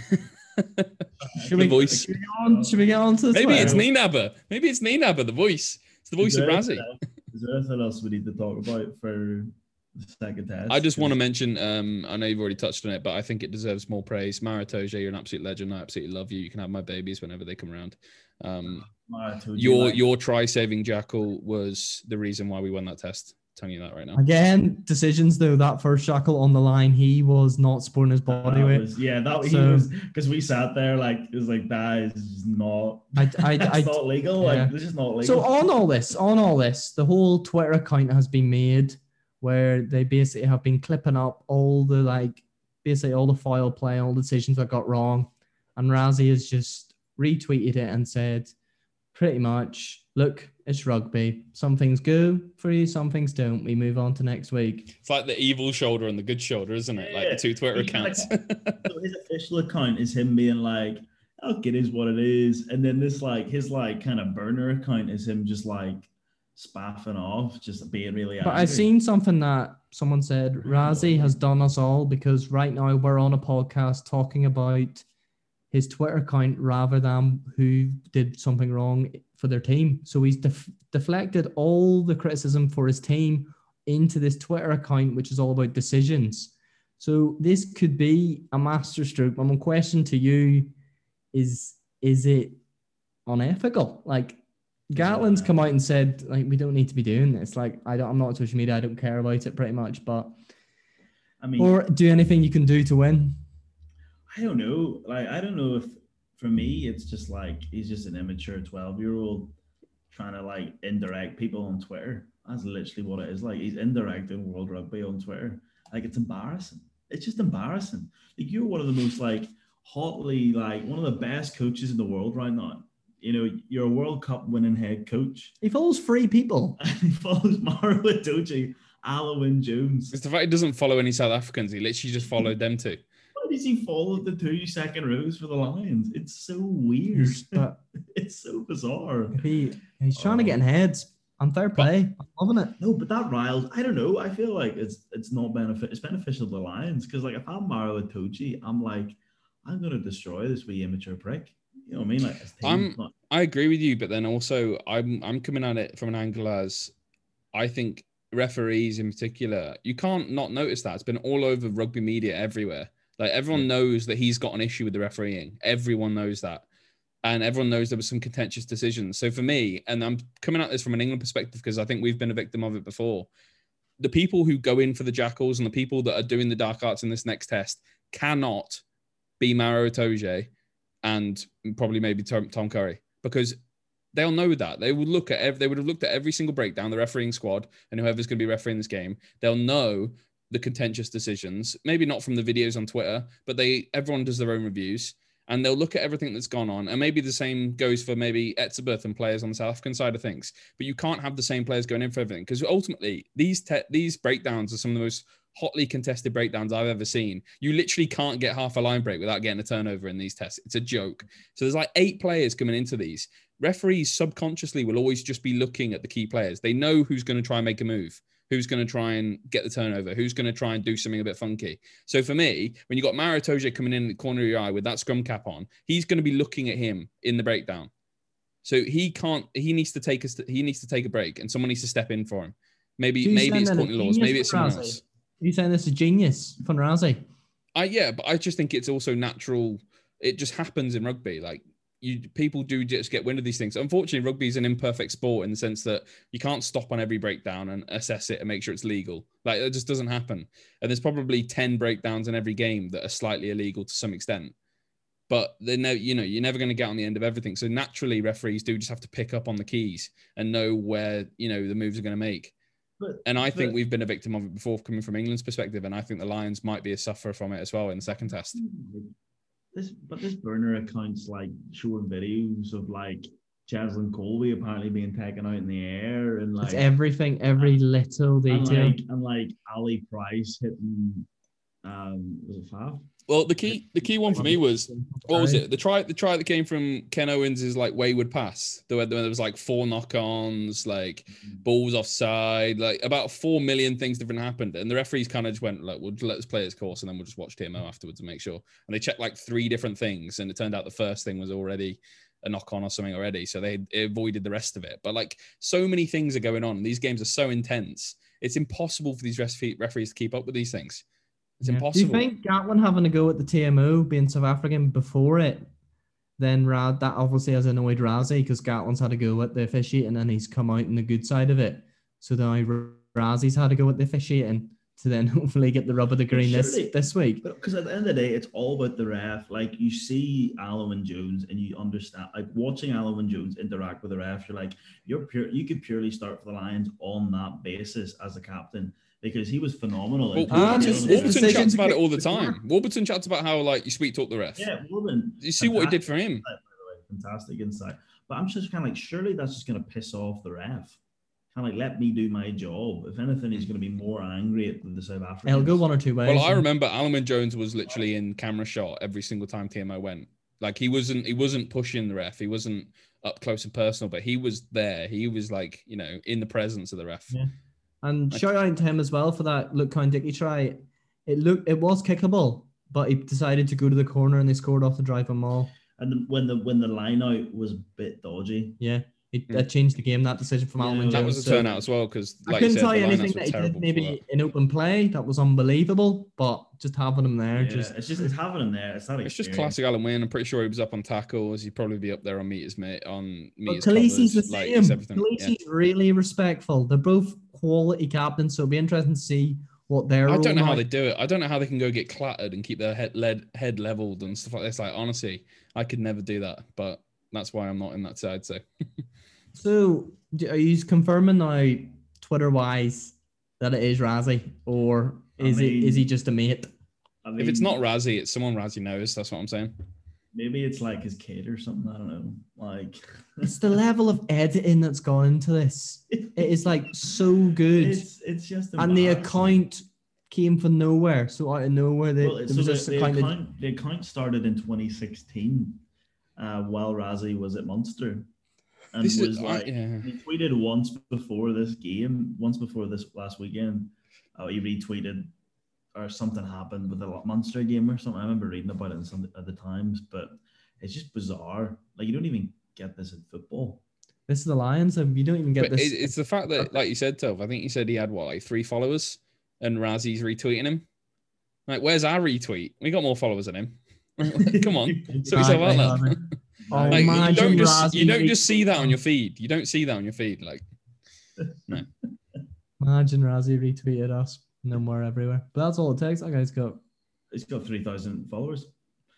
A: Should
C: The
A: we,
C: voice.
A: Should we get on? Should we get on to this?
C: Maybe
A: one?
C: it's Nienaber. Maybe it's Nienaber, the voice. It's the voice
B: Is
C: of
B: there
C: Rassie.
B: Anything else- Is there anything else we need to talk about for the second test?
C: I just want to mention, um, I know you've already touched on it, but I think it deserves more praise. Maro Itoje, you're an absolute legend. I absolutely love you. You can have my babies whenever they come around. Um,
B: you,
C: your
B: like,
C: your try saving jackal was the reason why we won that test. Telling you that right now.
A: Again, decisions though. That first shackle on the line, he was not supporting his body
B: that
A: weight.
B: was- yeah, that he was because we sat there like it was like that is not
A: I, I, *laughs*
B: that's
A: I,
B: not legal.
A: yeah.
B: Like this is not legal.
A: So on all this, on all this, the whole Twitter account has been made where they basically have been clipping up all the like basically all the foul play, all the decisions that got wrong. And Rassie has just retweeted it and said pretty much, look, it's rugby. Some things go for you, some things don't. We move on to next week.
C: It's like the evil shoulder and the good shoulder, isn't it? Like the two Twitter
B: He's like-
C: accounts.
B: So his official account is him being like, "Okay, it is what it is," and then this like his like kind of burner account is him just like spaffing off, just being really.
A: But I've seen something that someone said Rassie has done us all because right now we're on a podcast talking about his Twitter account rather than who did something wrong for their team. So he's def- deflected all the criticism for his team into this Twitter account, which is all about decisions. So this could be a masterstroke. My question to you is: Is it unethical? Like Gatland's come out and said, like, we don't need to be doing this. Like, I don't, I'm not on social media. I don't care about it pretty much. But
B: I mean,
A: or do anything you can do to win.
B: I don't know. Like, I don't know if for me, it's just like he's just an immature 12 year old trying to like indirect people on Twitter. That's literally what it is. Like, he's indirecting World Rugby on Twitter. Like, it's embarrassing. It's just embarrassing. Like, you're one of the most like hotly, like, one of the best coaches in the world right now. You know, you're a World Cup winning head coach.
A: He follows free people. *laughs*
B: He follows Maro Itoje, Alun Wyn Jones.
C: It's the fact he doesn't follow any South Africans. He literally just followed mm-hmm. them two.
B: Why does he follow the two second rows for the Lions? It's so weird.
A: But *laughs*
B: it's so bizarre.
A: he he's trying to get in oh. heads. And fair play. I'm loving it.
B: No, but that riles. I don't know. I feel like it's it's not benefit. It's beneficial to the Lions because like if I'm Maro Itoje, I'm like I'm gonna destroy this wee immature prick. You know what I mean? Like his team,
C: I'm-
B: not-
C: I agree with you, but then also I'm I'm coming at it from an angle as I think referees in particular, you can't not notice that. It's been all over rugby media everywhere. Like everyone knows that he's got an issue with the refereeing. Everyone knows that. And everyone knows there was some contentious decisions. So for me, and I'm coming at this from an England perspective because I think we've been a victim of it before. The people who go in for the jackals and the people that are doing the dark arts in this next test cannot be Maro Itoje and probably maybe Tom, Tom Curry because they'll know that they would look at every, they would have looked at every single breakdown, the refereeing squad, and whoever's going to be refereeing this game. They'll know the contentious decisions, maybe not from the videos on Twitter, but they everyone does their own reviews and they'll look at everything that's gone on. And maybe the same goes for maybe Etzebeth and players on the South African side of things. But you can't have the same players going in for everything because ultimately these te- these breakdowns are some of the most hotly contested breakdowns I've ever seen. You literally can't get half a line break without getting a turnover in these tests. It's a joke. So there's like eight players coming into these. Referees subconsciously will always just be looking at the key players. They know who's going to try and make a move, who's going to try and get the turnover, who's going to try and do something a bit funky. So for me, when you got Maro Itoje coming in the corner of your eye with that scrum cap on, he's going to be looking at him in the breakdown. So he can't. He needs to take us. He needs to take a break, and someone needs to step in for him. Maybe maybe it's Courtney
A: Lawes.
C: Maybe it's someone else.
A: You saying this is genius from Rassie?
C: I yeah, but I just think it's also natural. It just happens in rugby. Like you, people do just get wind of these things. Unfortunately, rugby is an imperfect sport in the sense that you can't stop on every breakdown and assess it and make sure it's legal. Like it just doesn't happen. And there's probably ten breakdowns in every game that are slightly illegal to some extent. But they know, you know, you're never going to get on the end of everything. So naturally, referees do just have to pick up on the keys and know where you know the moves are going to make.
B: But,
C: And I think we've been a victim of it before, coming from England's perspective. And I think the Lions might be a sufferer from it as well in the second test. Mm-hmm.
B: This, but this burner account's like showing videos of like Cheslin Kolbe apparently being taken out in the air and like
A: It's everything, every little
B: and
A: detail.
B: like and like Ali Price hitting um was it five?
C: Well, the key, the key one for me was what was it? The try, the try that came from Ken Owens is like wayward pass. There, there was like four knock-ons, like balls offside, like about four million things different happened, and the referees kind of just went like, "We'll let us play its course, and then we'll just watch TMO afterwards and make sure." And they checked like three different things, and it turned out the first thing was already a knock-on or something already, so they avoided the rest of it. But like, so many things are going on. These games are so intense. It's impossible for these referees to keep up with these things. It's
A: Yeah.
C: impossible.
A: Do you think Gatland having a go at the TMO being South African before it, then Rad that obviously has annoyed Rassie because Gatland's had a go at the officiating and he's come out in the good side of it. So now Rassie's had a go at the officiating to then *laughs* hopefully get the rub of the green this
B: Surely-
A: this week.
B: Because at the end of the day, it's all about the ref. Like you see Alan Jones and you understand like watching Alan Jones interact with the ref, you're like, you're pure you could purely start for the Lions on that basis as a captain because he was phenomenal.
C: Well,
B: in
A: Ah, just-
B: on
C: Warburton chats
A: to
C: about it all the
A: the
C: time.
A: corner.
C: Warburton chats about how like you sweet talk the ref.
B: Yeah, Woman.
C: You see what he did for him.
B: By the way, fantastic insight. But I'm just kind of like, surely that's just going to piss off the ref. Kind of like, let me do my job. If anything, he's going to be more angry at the South Africans.
A: He'll go one or two ways.
C: Well, I
A: and-
C: remember Alun Wyn Jones was literally in camera shot every single time TMO went. Like he wasn't he wasn't pushing the ref. He wasn't up close and personal, but he was there. He was like, you know, in the presence of the ref.
A: Yeah. And
C: Like-
A: shout out to him as well for that Luke Cowan-Dickie try. It looked it was kickable, but he decided to go to the corner and they scored off the drive and maul.
B: And then when the when the line out was a bit dodgy.
A: Yeah. It,
C: Hmm.
A: that changed the game, that decision from
B: Yeah,
A: Alun
C: Wyn
A: That
C: was a
A: So
C: turnout as well because
A: I
C: like you
A: couldn't
C: said,
A: tell you anything
C: lineouts
A: that he did maybe in open play. That was unbelievable, but just having him there,
B: Yeah,
A: just
B: it's just it's having him there. It's not.
C: that. It's just classic Alun Wyn. I'm pretty sure he was up on tackles. He'd probably be up there on meters, mate. On
A: But
C: meters.
A: Kolisi's the
C: covers, like,
A: same.
C: it's everything. Yeah.
A: Kolisi's really respectful. They're both quality captains, so it'll be interesting to see what they're.
C: I don't know how
A: might-
C: they do it. I don't know how they can go get clattered and keep their head led, head leveled and stuff like this. Like honestly, I could never do that. But that's why I'm not in that side. So *laughs*
A: So, are you confirming now, Twitter wise, that it is Rassie, or is
B: I
A: is it is he just a mate?
B: I
C: if it's not Rassie, it's someone Rassie knows. That's what I'm saying.
B: Maybe it's like his kid or something. I don't know. Like *laughs*
A: It's the level of editing that's gone into this. It is like so good,
B: it's it's just
A: and the account came from nowhere. So out of nowhere, they,
B: Well, so
A: was
B: the,
A: just
B: the
A: a of
B: account, the account started in 2016 uh, while Rassie was at Munster. And
C: This
B: was
C: is I-
B: like,
C: yeah.
B: he tweeted once before this game, once before this last weekend. Uh, he retweeted or something happened with the Munster game or something. I remember reading about it in some at the Times, but it's just bizarre. Like you don't even get this in football.
A: this is the Lions, and you don't even get
C: But
A: this.
C: it's the fact that, like you said, Tove, I think you said he had what, like three followers, and Rassie's retweeting him. Like, where's our retweet? We got more followers than him. *laughs* Come on, *laughs* so yourself out,
A: Exactly,
C: lad. *laughs*
A: Harvey. Oh,
C: Like, you don't just you don't just see that on your feed. You don't see that on your feed. Like, no.
A: Imagine Rassie retweeted us. No more everywhere. But that's all it takes. That guy's got
B: He's got 3,000 followers.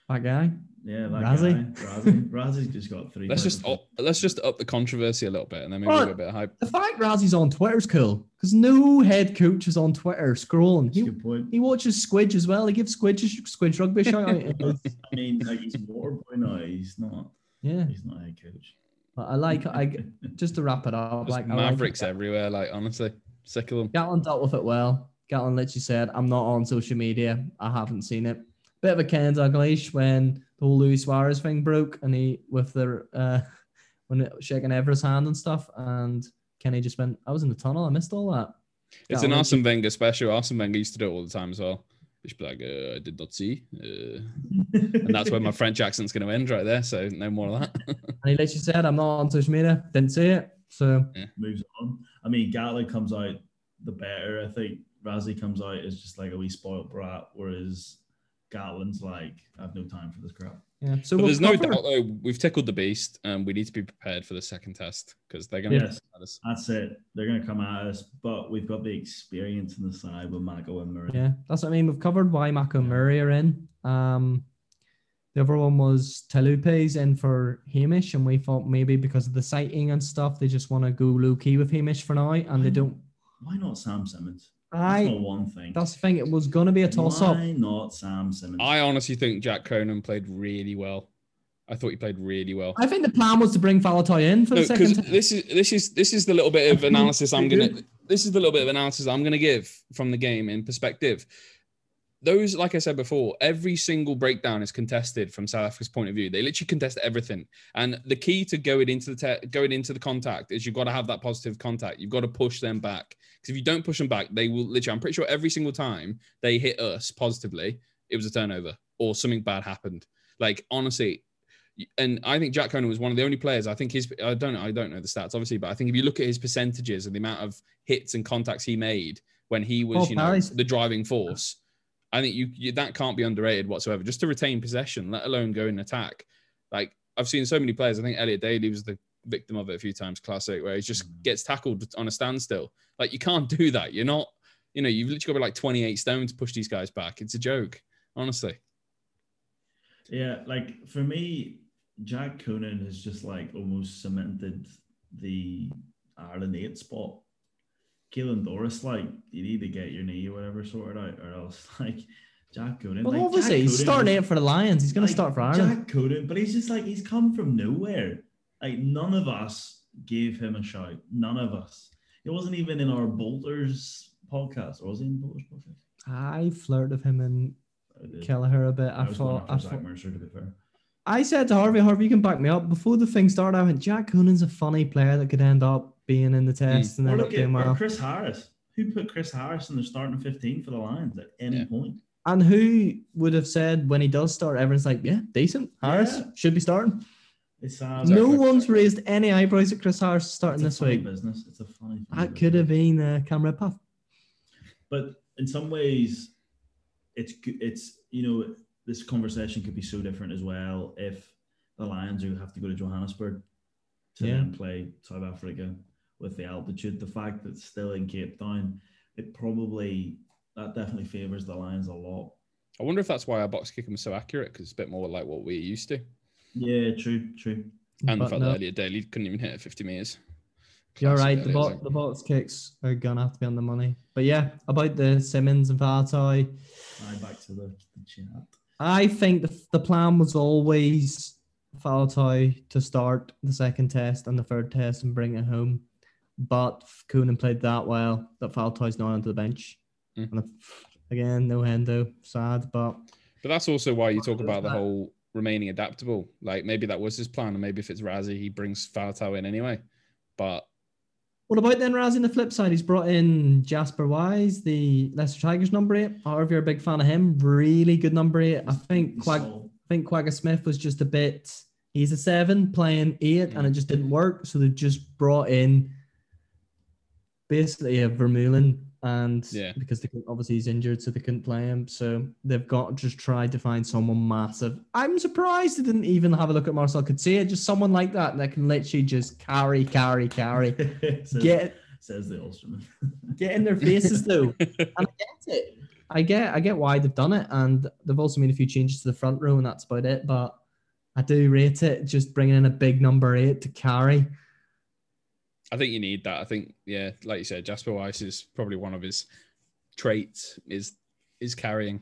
A: that guy.
B: Yeah, that
A: Rassie?
B: guy. Rassie. Rassie's just got three.
C: let's just up, let's just up the controversy a little bit, and then maybe
A: What?
C: we'll get a bit of hype.
A: The fact Rassie's on Twitter's cool because no head coach is on Twitter scrolling.
B: That's
A: He,
B: good point.
A: he watches Squidge as well. He gives Squidge Squidge rugby shout out. *laughs*
B: I mean, like he's water boy now. He's not.
A: yeah,
B: He's not a head coach.
A: but I like I *laughs* just to wrap it up.
C: Just
A: like I like
C: Mavericks everywhere. Like, honestly, sick of them.
A: Gatland dealt with it well. Gatland literally said, "I'm not on social media. I haven't seen it." Bit of a Ken Dalglish when the whole Luis Suarez thing broke, and he with the uh *laughs* when it, shaking Evra's hand and stuff, and Kenny just went, "I was in the tunnel. I missed all that."
C: It's
A: Gatland
C: an
A: literally-
C: Arsene Wenger special. Arsene Wenger used to do it all the time as well. Just be like, uh, I did not see. Uh, and that's where my French accent's going to end right there. So no more of that. *laughs*
A: And he literally said, "I'm not on social media. Didn't see it." So
B: moves on. I mean, Gatland comes out the better. I think Rassie comes out as just like a wee spoiled brat, whereas Gatland's like, I have no time for this crap.
A: yeah. So
C: But
A: we'll
C: there's no doubt though. We've tickled the beast, and we need to be prepared for the second test because they're going to.
B: Yes.
C: us.
B: That's it. They're going to come at us, but we've got the experience in the side with Mako and Murray.
A: Yeah, that's what I mean. We've covered why Mako and Murray are in. Um, the other one was Taulupe's in for Hamish, and we thought maybe because of the sighting and stuff, they just want to go low key with Hamish for now, and they don't.
B: why not Sam Simmonds?
A: I
B: That's my one thing.
A: that's the thing. It was gonna be a toss up.
B: Why not Sam Simmonds?
C: I honestly think Jack Conan played really well. I thought he played really well.
A: I think the plan was to bring Faletau in for
C: No,
A: the second.
C: because
A: time.
C: this is this is this is the little bit of analysis I'm gonna. This is the little bit of analysis I'm gonna give from the game in perspective. Those, like I said before, every single breakdown is contested from South Africa's point of view. They literally contest everything, and the key to going into the te- going into the contact is you've got to have that positive contact. You've got to push them back because if you don't push them back, they will literally. I'm pretty sure every single time they hit us positively, it was a turnover or something bad happened. Like honestly, and I think Jack Conan was one of the only players. I think his I don't know I don't know the stats obviously, but I think if you look at his percentages and the amount of hits and contacts he made when he was
A: Oh,
C: you know the driving force, I think you, you that can't be underrated whatsoever. Just to retain possession, let alone go and attack. Like I've seen so many players. I think Elliot Daly was the victim of it a few times. Classic, where he just
B: Mm.
C: gets tackled on a standstill. Like you can't do that. You're not. You know, you've literally got to be like 28 stone to push these guys back. It's a joke, honestly.
B: Yeah, like for me, Jack Conan has just like almost cemented the Ireland eight spot. Caelan Doris, like, you need to get your knee or whatever sorted out, or else *laughs* like Jack Conan.
A: Well,
B: like,
A: obviously,
B: Jack
A: he's starting eight for the Lions. He's going to start for Ireland.
B: Jack Conan, but he's just like he's come from nowhere. Like none of us gave him a shout. None of us. He wasn't even in our Bolters podcast, or was he in Bolters podcast?
A: I flirted with him and. Kelleher a bit.
B: I
A: I thought, I, thought,
B: Mercer to be fair.
A: I said to Harvey, Harvey, you can back me up. Before the thing started, I went, Jack Conan's a funny player that could end up being in the test and
B: Or
A: then
B: look
A: not
B: at or
A: well.
B: Chris Harris. Who put Chris Harris in the starting 15 for the Lions at any
C: Yeah.
B: point?
A: And who would have said when he does start, everyone's like, yeah, decent. Harris
B: Yeah.
A: should be starting.
B: It's um,
C: Exactly.
A: No one's raised any eyebrows at Chris Harris starting
B: it's
A: this
B: a funny
A: week.
B: business. It's a funny. funny
A: That could have been uh, Cam Redpath.
B: but in some ways it's it's you know this conversation could be so different as well if the lions who have to go to johannesburg to
A: Yeah.
B: then play south africa with the altitude the fact that it's still in cape town it probably that definitely favors the lions a lot
C: I wonder if that's why our box kicking was so accurate because it's a bit more like what we're used to.
B: yeah true true
C: And the fact
A: no,
C: that Elliot Daly couldn't even hit at 50 meters.
A: you're
C: Classic
A: right. The, bo- the box kicks are going to have to be on the money. But yeah, about the Simmonds and Faletau,
B: Aye, back to the, the chat
A: I think the, the plan was always Faletau to start the second test and the third test and bring it home. But Conan played that well that Faletau's not onto the bench.
C: Mm.
A: And again, no Hendo, sad. But
C: But that's also why you talk about the
A: that?
C: whole remaining adaptable. Like maybe that was his plan, and maybe if it's Rassie, he brings Faletau in anyway. But
A: what about then Raz on the flip side? He's brought in Jasper Wiese, the Leicester Tigers number eight. Or if you're a big fan of him, really good number eight. I think Quag,
B: So,
A: I think Kwagga Smith was just a bit. He's a seven playing eight, and it just didn't work. So they just brought in basically a Vermeulen, and
C: Yeah.
A: because they obviously he's injured, so they couldn't play him. So they've got just tried to find someone massive. I'm surprised they didn't even have a look at Marcel Coetzee, just someone like that that can literally just carry, carry, carry, *laughs*
B: says,
A: get
B: says the Ulsterman. *laughs*
A: get in their faces though. *laughs* and I get it. I get I get why they've done it, and they've also made a few changes to the front row, and that's about it. But I do rate it just bringing in a big number eight to carry.
C: I think you need that. I think, yeah, like you said, Jasper Wiese is probably one of his traits is is carrying,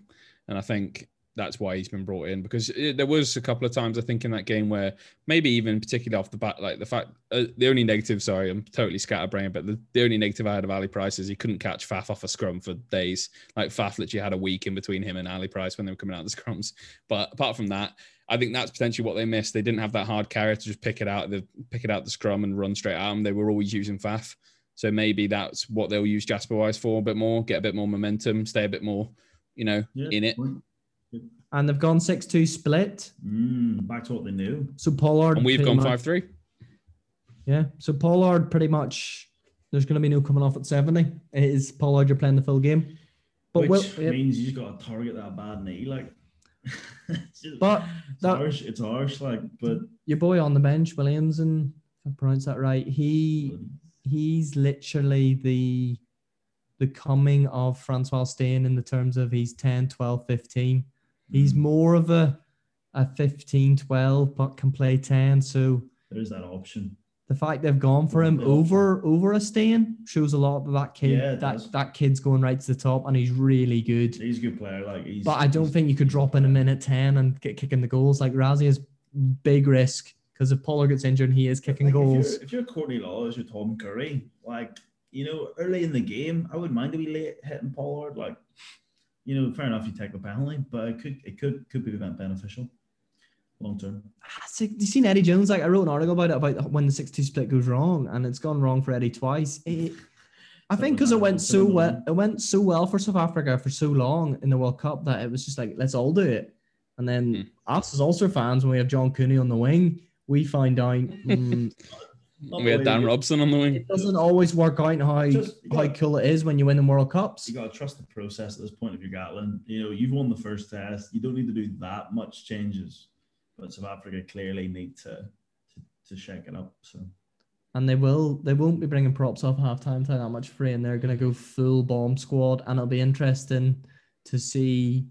C: and I think that's why he's been brought in because it, there was a couple of times I think in that game where maybe even particularly off the bat, like the fact uh, the only negative, sorry, I'm totally scatterbrained, but the, the only negative I had of Ali Price is he couldn't catch Faf off a scrum for days. Like Faf literally had a week in between him and Ali Price when they were coming out of the scrums. But apart from that, I think that's potentially what they missed. They didn't have that hard carrier to just pick it out the pick it out the scrum and run straight at them. They were always using Faf. So maybe that's what they'll use Jasper Wiese for a bit more, get a bit more momentum, stay a bit more, you know,
B: Yeah,
C: in it.
B: point.
A: And they've gone six two split.
B: Mm, back to what they knew.
A: So Pollard
C: And we've gone five three.
A: Yeah. So Pollard pretty much there's gonna be no coming off at 70. It is Pollard you're playing the full game. But
B: Which
A: Will, yeah,
B: means you just got to target that bad knee, like. *laughs* just-
A: But
B: it's
A: that-
B: harsh. It's harsh, like, but
A: your boy on the bench, Willemse, and if I pronounce that right, he he's literally the the coming of Francois Steyn in the terms of he's 10, 12, 15. He's
B: Mm,
A: more of a a 15, 12, but can play 10. So
B: there's that option.
A: the fact they've gone for him over over a Steyn shows a lot of that kid.
B: Yeah,
A: that
B: does.
A: that kid's going right to the top, and he's really good.
B: He's a good player. Like he's.
A: But I don't think you could drop in a minute ten and get kicking the goals. Like Rassie is big risk because if Pollard gets injured, he is kicking
B: like,
A: goals.
B: If you're, if you're Courtney Lawes, you're Tom Curry. Like you know, early in the game, I wouldn't mind to be late hitting Pollard. Like you know, fair enough, you take the penalty, but it could it could could be beneficial long term.
A: Ah, see- You seen Eddie Jones? Like I wrote an article about it about when the six-two split goes wrong, and it's gone wrong for Eddie twice. It, I
B: So
A: think because it went
B: so
A: so well, it went so well for South Africa for so long in the World Cup that it was just like let's all do it. And then
C: Hmm.
A: us as Ulster fans, when we have John Cooney on the wing, we find out *laughs* mm,
B: Not
C: we had Dan
B: you-
C: Robson on the wing.
A: it doesn't always work out how
B: Just-
A: how
B: gotta-
A: cool it is when you win the World Cups.
B: You got to trust the process at this point of your Gatland. You know, you've won the first test. You don't need to do that much changes, but South Africa clearly need to to, to shake it up. So
A: And they will they won't be bringing props off halftime time that much free, and they're gonna go full bomb squad, and it'll be interesting to see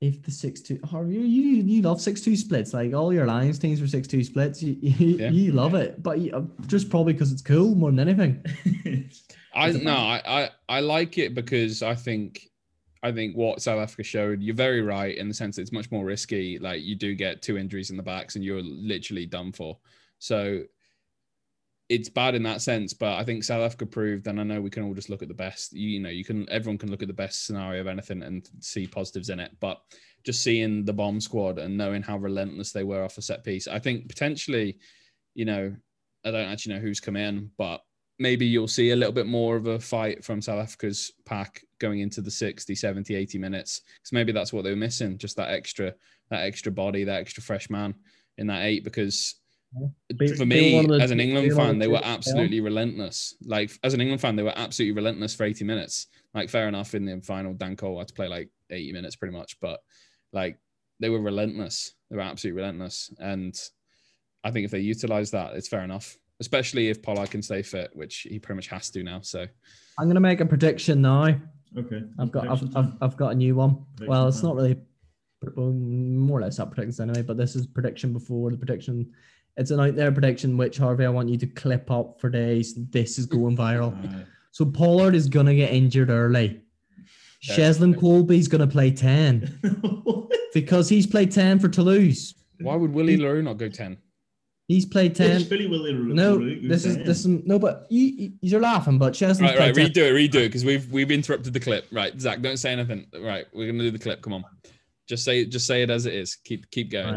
A: if the six two. Harvey, you you, you love six two splits, like all your Lions teams were six two splits. You you,
C: Yeah.
A: you love it, but you, uh, just probably because it's cool more than anything. *laughs*
C: I no, I, I I like it because I think I think what South Africa showed, you're very right in the sense that it's much more risky. Like you do get two injuries in the backs and you're literally done for. So it's bad in that sense, but I think South Africa proved, and I know we can all just look at the best. You, know, you can everyone can look at the best scenario of anything and see positives in it. But just seeing the bomb squad and knowing how relentless they were off a set piece, I think potentially, you know, I don't actually know who's come in, but maybe you'll see a little bit more of a fight from South Africa's pack going into the 60, 70, 80 minutes. Because maybe that's what they were missing, just that extra, that extra body, that extra fresh man in that eight. Because
A: Be-
C: for me,
A: the-
C: as an England
A: being one of
C: fan, they were
A: two- yeah.
C: absolutely relentless. Like as an England fan, they were absolutely relentless for 80 minutes. Like fair enough, in the final, Dan Cole had to play like 80 minutes pretty much, but like they were relentless. They were absolutely relentless. And I think if they utilize that, it's fair enough. Especially if Pollard can stay fit, which he pretty much has to now. So
A: I'm gonna make a prediction now.
B: okay.
A: I've got I've, I've. I've got a new one.
B: Prediction
A: well, it's
B: time.
A: not really well, more or less up predictions anyway, but this is prediction before the prediction. It's an out there prediction which Harvey I want you to clip up for days. This is going viral. *laughs* So Pollard is gonna get injured early.
C: Yeah.
A: Cheslin Kolbe's gonna play 10 *laughs* because he's played 10 for Toulouse.
C: why would Willie le Roux not go 10?
A: He's played 10.
B: It's Billy Willie Ru-
A: No, this is this is no, but you, you you're laughing, but Cheslin's
C: Right, right,
A: played 10.
C: redo it, redo it, because we've we've interrupted the clip. Right, Zach, don't say anything. Right, we're gonna do the clip. Come on, just say just say it as it is. Keep keep going.
B: My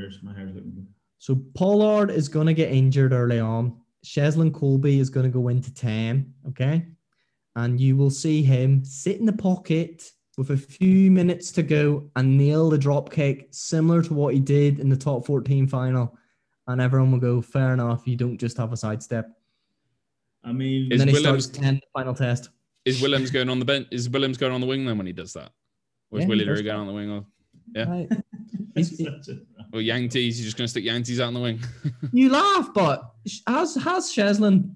B: hair's, my hair's looking good.
A: So Pollard is going to get injured early on. Cheslin Kolbe is going to go into 10. Okay. And you will see him sit in the pocket with a few minutes to go and nail the drop kick, similar to what he did in the top 14 final. And everyone will go, fair enough. You don't just have a sidestep.
B: I mean,
A: And
C: Is
A: then he
C: Willemse-
A: starts 10 the final test.
C: Is Willemse going on the bench? Is Willemse going on the wing then when he does that? Or is
A: Yeah,
C: Willie
A: does
C: le Roux
A: going
C: on the wing? Or, Yeah.
A: Right.
B: it's *laughs*
A: he's-
B: such a-
C: or Jantjies? He's just going to stick Jantjies out on the wing. *laughs*
A: You laugh, but has has Cheslin,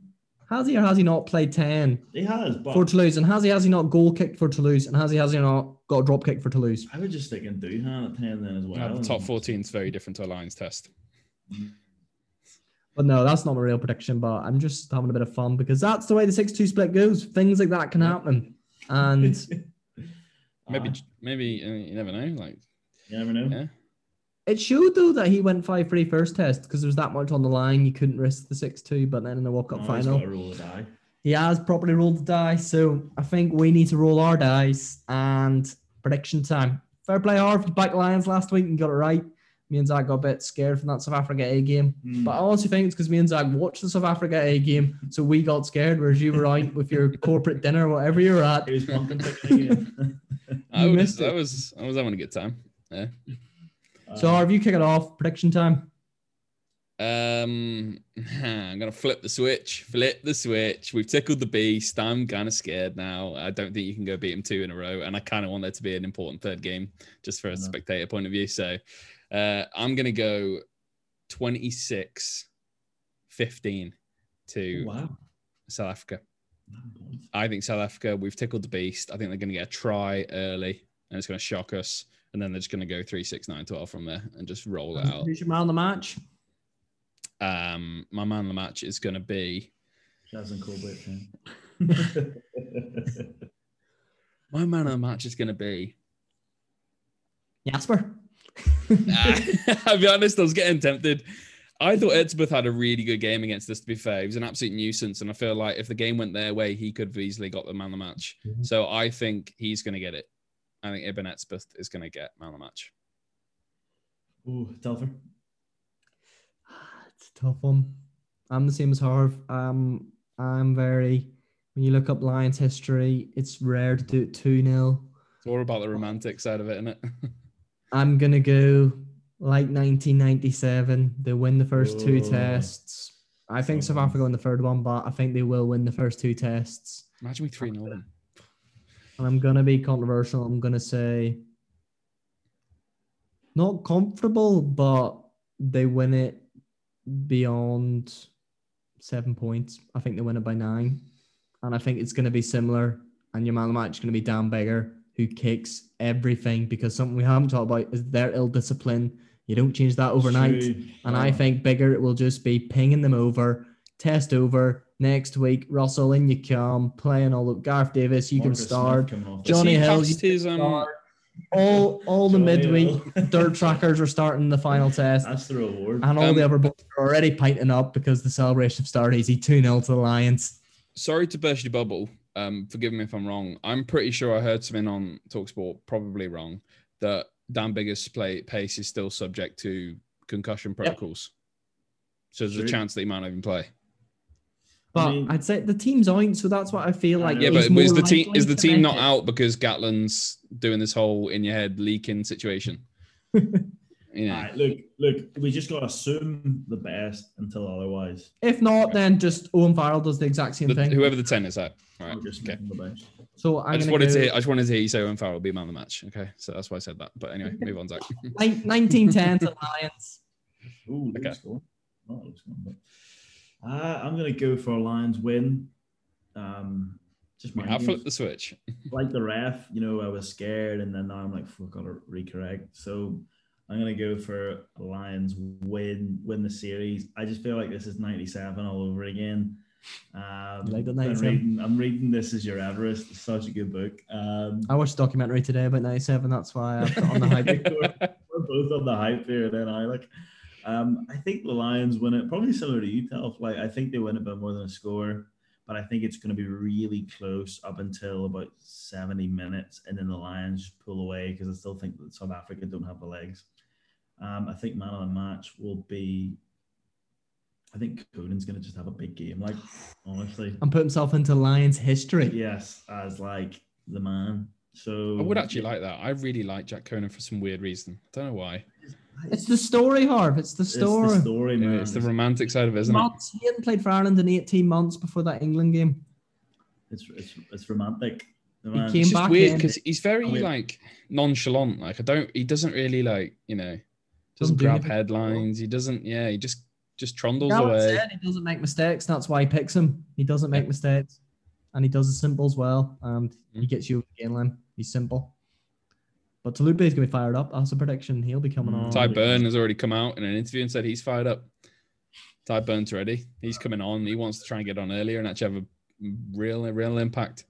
A: has he or has he not played 10
B: he has, but
A: for Toulouse? And has he has he not goal kicked for Toulouse? And has he has he not got a drop kick for Toulouse?
B: I would just stick in Duhan at 10 then as well.
C: Uh, the top 14 is very different to a Lions test.
A: But no, that's not my real prediction. But I'm just having a bit of fun because that's the way the six-two split goes. Things like that can happen, and *laughs*
C: Maybe
B: Ah,
C: maybe uh, you never know. Like
B: you never know.
C: Yeah.
A: It showed though that he went five-three first test because there was that much on the line. You couldn't risk the six-two, but then in the World Cup
B: Oh, he's
A: final,
B: got to roll the die.
A: he has properly rolled the die. So I think we need to roll our dice and prediction time. Fair play, Harv. You backed Lions last week and got it right. Me and Zach got a bit scared from that South Africa A game.
B: Hmm.
A: But I also think it's because me and Zach watched the South Africa A game, so we got scared, whereas you were out *laughs* with your corporate dinner, whatever you're at.
B: He was pumping picking. *laughs*
C: I was, I was I was having a good time. Yeah.
A: So,
B: Uh,
A: Harv, you kick it off. Prediction time.
C: Um, *laughs* I'm gonna flip the switch. Flip the switch. We've tickled the beast. I'm kind of scared now. I don't think you can go beat him two in a row, and I kind of want there to be an important third game, just for a spectator point of view. So, uh, I'm gonna go 26, 15 to
B: oh, wow.
C: South Africa. I think South Africa. We've tickled the beast. I think they're gonna get a try early, and it's gonna shock us, and then they're just gonna go three, six, nine, 12 from there, and just roll it out.
A: Who's your man of the match?
C: Um, my man of the match is going to be
B: Jasmine Colbert. *laughs*
C: my man of the match is going to be.
A: Jasper. *laughs*
C: I'll be honest, I was getting tempted. I thought Etzebeth had a really good game against us, to be fair. He was an absolute nuisance. And I feel like if the game went their way, he could have easily got the man of the match.
A: Mhm.
C: So I think he's going to get it. I think Eben Etzebeth is going to get man of the match.
B: Ooh, Telfer.
A: It's a tough one. I'm the same as Harv. Um, I'm very. When you look up Lions history, it's rare to do it 2 0.
C: It's all about the romantic side of it, isn't it? *laughs*
A: I'm going to go like 1997. They win the first two tests. I think South Africa win the third one, but I think they will win the first two tests.
C: Imagine we 3 0 them.
A: And I'm going to be controversial. I'm going to say not comfortable, but they win it beyond seven points. I think they win it by nine. And I think it's going to be similar. And your man of the match is going to be Dan Biggar, who kicks everything because something we haven't talked about is their ill discipline. You don't change that overnight.
B: True.
A: And I
B: Uh,
A: think Biggar will just be pinging them over, test over. Next week, Russell, in you come, playing all the Gareth Davies, you
B: Marcus
A: can start.
B: coming off the
A: Johnny
C: Has he
A: Hill,
C: passed
A: you
C: his, um,
A: start. All all the
B: Johnny
A: midweek
B: Hill. *laughs*
A: dirt trackers are starting the final test.
B: That's the reward.
A: And all
C: Um,
A: the other boys are already pinting up because the celebration started easy 2 0 to the Lions.
C: sorry to burst your bubble. Um, forgive me if I'm wrong. I'm pretty sure I heard something on Talksport, probably wrong, that Dan Biggar's play pace is still subject to concussion protocols. So there's
B: True.
C: a chance that he might not even play.
A: But I
B: mean-
A: would say the team's out, so that's what I feel like.
C: Yeah, but is
A: more
C: the team is the team not
A: it.
C: out because Gatland's doing this whole in your head leaking situation? *laughs* you know,
B: Alright, look, look, we just got to assume the best until otherwise.
A: If not, then just Owen Farrell does the exact same
C: the,
A: thing.
C: whoever the ten is at. All right. Okay.
B: making the best.
A: So I'm
C: I just wanted
A: go
C: to hear, I just wanted to hear you say Owen Farrell will be man of the match. Okay, so that's why I said that. But anyway, move on, Zach. *laughs*
A: nine- 1910 to Lions.
B: Ooh,
C: Okay.
B: Luke's going. Oh, not Luke's going, but uh, I'm gonna go for a Lions win. Um, just my
C: I flipped the switch. *laughs*
B: like the ref, you know, I was scared, and then now I'm like, fuck, gotta recorrect. So I'm gonna go for a Lions win, win the series. I just feel like this is '97 all over again. Um,
A: like the
B: I'm reading, I'm reading This Is Your Everest. It's such a good book. Um,
A: I watched a documentary today about 97. That's why I'm on the *laughs* hype.
B: we're both on the hype here, then I like. Um, I think the Lions win it, probably similar to you, Telf. Like I think they win it by more than a score, but I think it's going to be really close up until about seventy minutes, and then the Lions pull away because I still think that South Africa don't have the legs. Um, I think man of the match will be. I think Conan's going to just have a big game. Like honestly,
A: and put himself into Lions history.
B: yes, as like the man. So
C: I would actually like that. I really like Jack Conan for some weird reason. I don't know why.
A: It's the story, Harv. It's the
B: It's
A: story.
B: the story,
C: Yeah, it's the romantic side of it, isn't it?
A: months. He hadn't played for Ireland in 18 months before that England game.
B: It's it's, it's romantic. The
A: He came
C: It's just
A: back
C: weird because he's very
B: Oh,
C: like nonchalant. Like I don't. He doesn't really like you know.
A: Doesn't
C: Doesn't
A: do
C: grab headlines. He doesn't. Yeah. He just just trundles
A: Gallant
C: away.
A: said he doesn't make mistakes. That's why he picks him. He doesn't make mistakes, and he does the simple as well. And he
C: Mm.
A: gets you over the game line. He's simple. But Taulupe is going to be fired up. That's a prediction. He'll be coming
B: Mm.
A: on.
B: Tadhg
C: Beirne has already come out in an interview and said he's fired up. Tadhg Beirne's ready. He's coming on. He wants to try and get on earlier and actually have a real, real impact.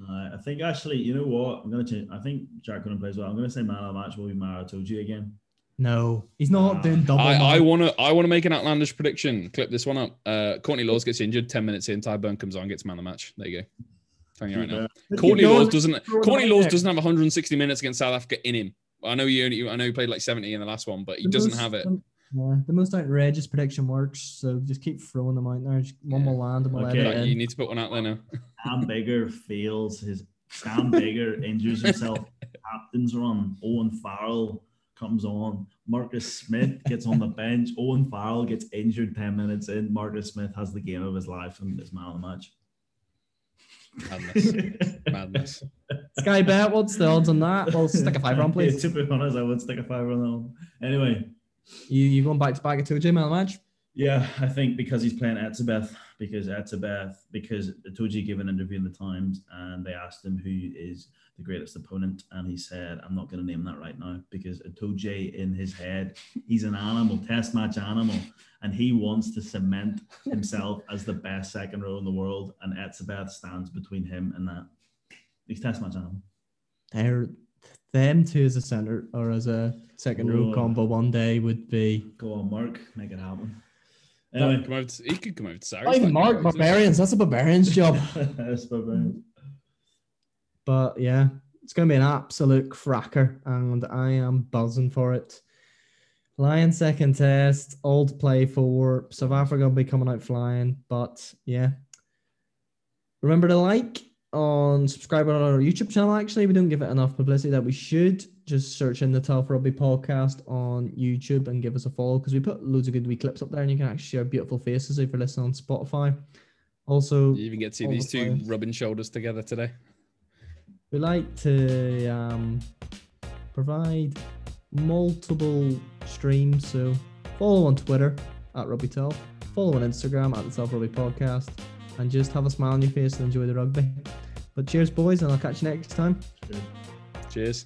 B: Uh, I think actually, you know what? I'm gonna change. I think Jack Conan plays well. I'm gonna say man of the match will be Maro Itoje again.
A: No, he's not doing double.
C: I, I want to, I want to make an outlandish prediction. Clip this one up. Uh, Courtney Lawes gets injured. Ten minutes in, Tadhg Beirne comes on, gets man of the match. There you go. Telling you right now.
A: Look,
C: Courtney
A: you're Lawes
C: doesn't. Courtney
A: Lawes
C: doesn't have 160 minutes against South Africa in him. I know you only. I know he played like 70 in the last one, but he
A: The
C: doesn't
A: most-
C: have it.
A: Yeah, the most outrageous prediction works. So just keep throwing them out there. Just one
C: Yeah.
A: will land and we'll
B: Okay.
C: Like, you need to put one out there now.
B: Sam *laughs* Biggar fails his. Sam Biggar injures himself. *laughs* Captain's run. Owen Farrell comes on. Marcus Smith gets on the *laughs* bench. Owen Farrell gets injured 10 minutes in. Marcus Smith has the game of his life and is man of the match.
C: Madness. Madness. *laughs*
A: Sky bet. What's the odds on that? Well, stick a five on, *laughs* please.
B: Yeah, to be honest, I would stick a five on that one. Anyway,
A: You you going back to back at two J man match?
B: Yeah, I think because he's playing Etzebeth, because Etzebeth, because Toji gave an interview in the Times and they asked him who is the greatest opponent, and he said, I'm not going to name that right now because Toji in his head, he's an animal, test match animal. and he wants to cement himself as the best second row in the world, and Etzebeth stands between him and that. He's test match animal.
A: They're, them two as a center or as a second row combo one day would be.
B: Go on, Mark, make it happen. Anyway,
C: Come out, he could come out to Sarah's.
A: Not even Mark, barbarians. That's a barbarian's job. *laughs*
B: That's barbarian.
A: But yeah, it's going to be an absolute cracker, and I am buzzing for it. Lion second test, old play for. South Africa will be coming out flying, but yeah. Remember to like on subscribing on our YouTube channel. Actually, we don't give it enough publicity that we should. Just search in the Telf Rugby podcast on YouTube and give us a follow because we put loads of good wee clips up there, and you can actually see our beautiful faces if you're listening on Spotify. Also,
C: You even get to see these
A: the
C: two
A: players.
C: rubbing shoulders together today.
A: We like to um, provide multiple streams. So follow on Twitter at Rugby Telf, follow on Instagram at the Telf Rugby Podcast, and just have a smile on your face and enjoy the rugby. But cheers, boys, and I'll catch you next time.
C: Cheers.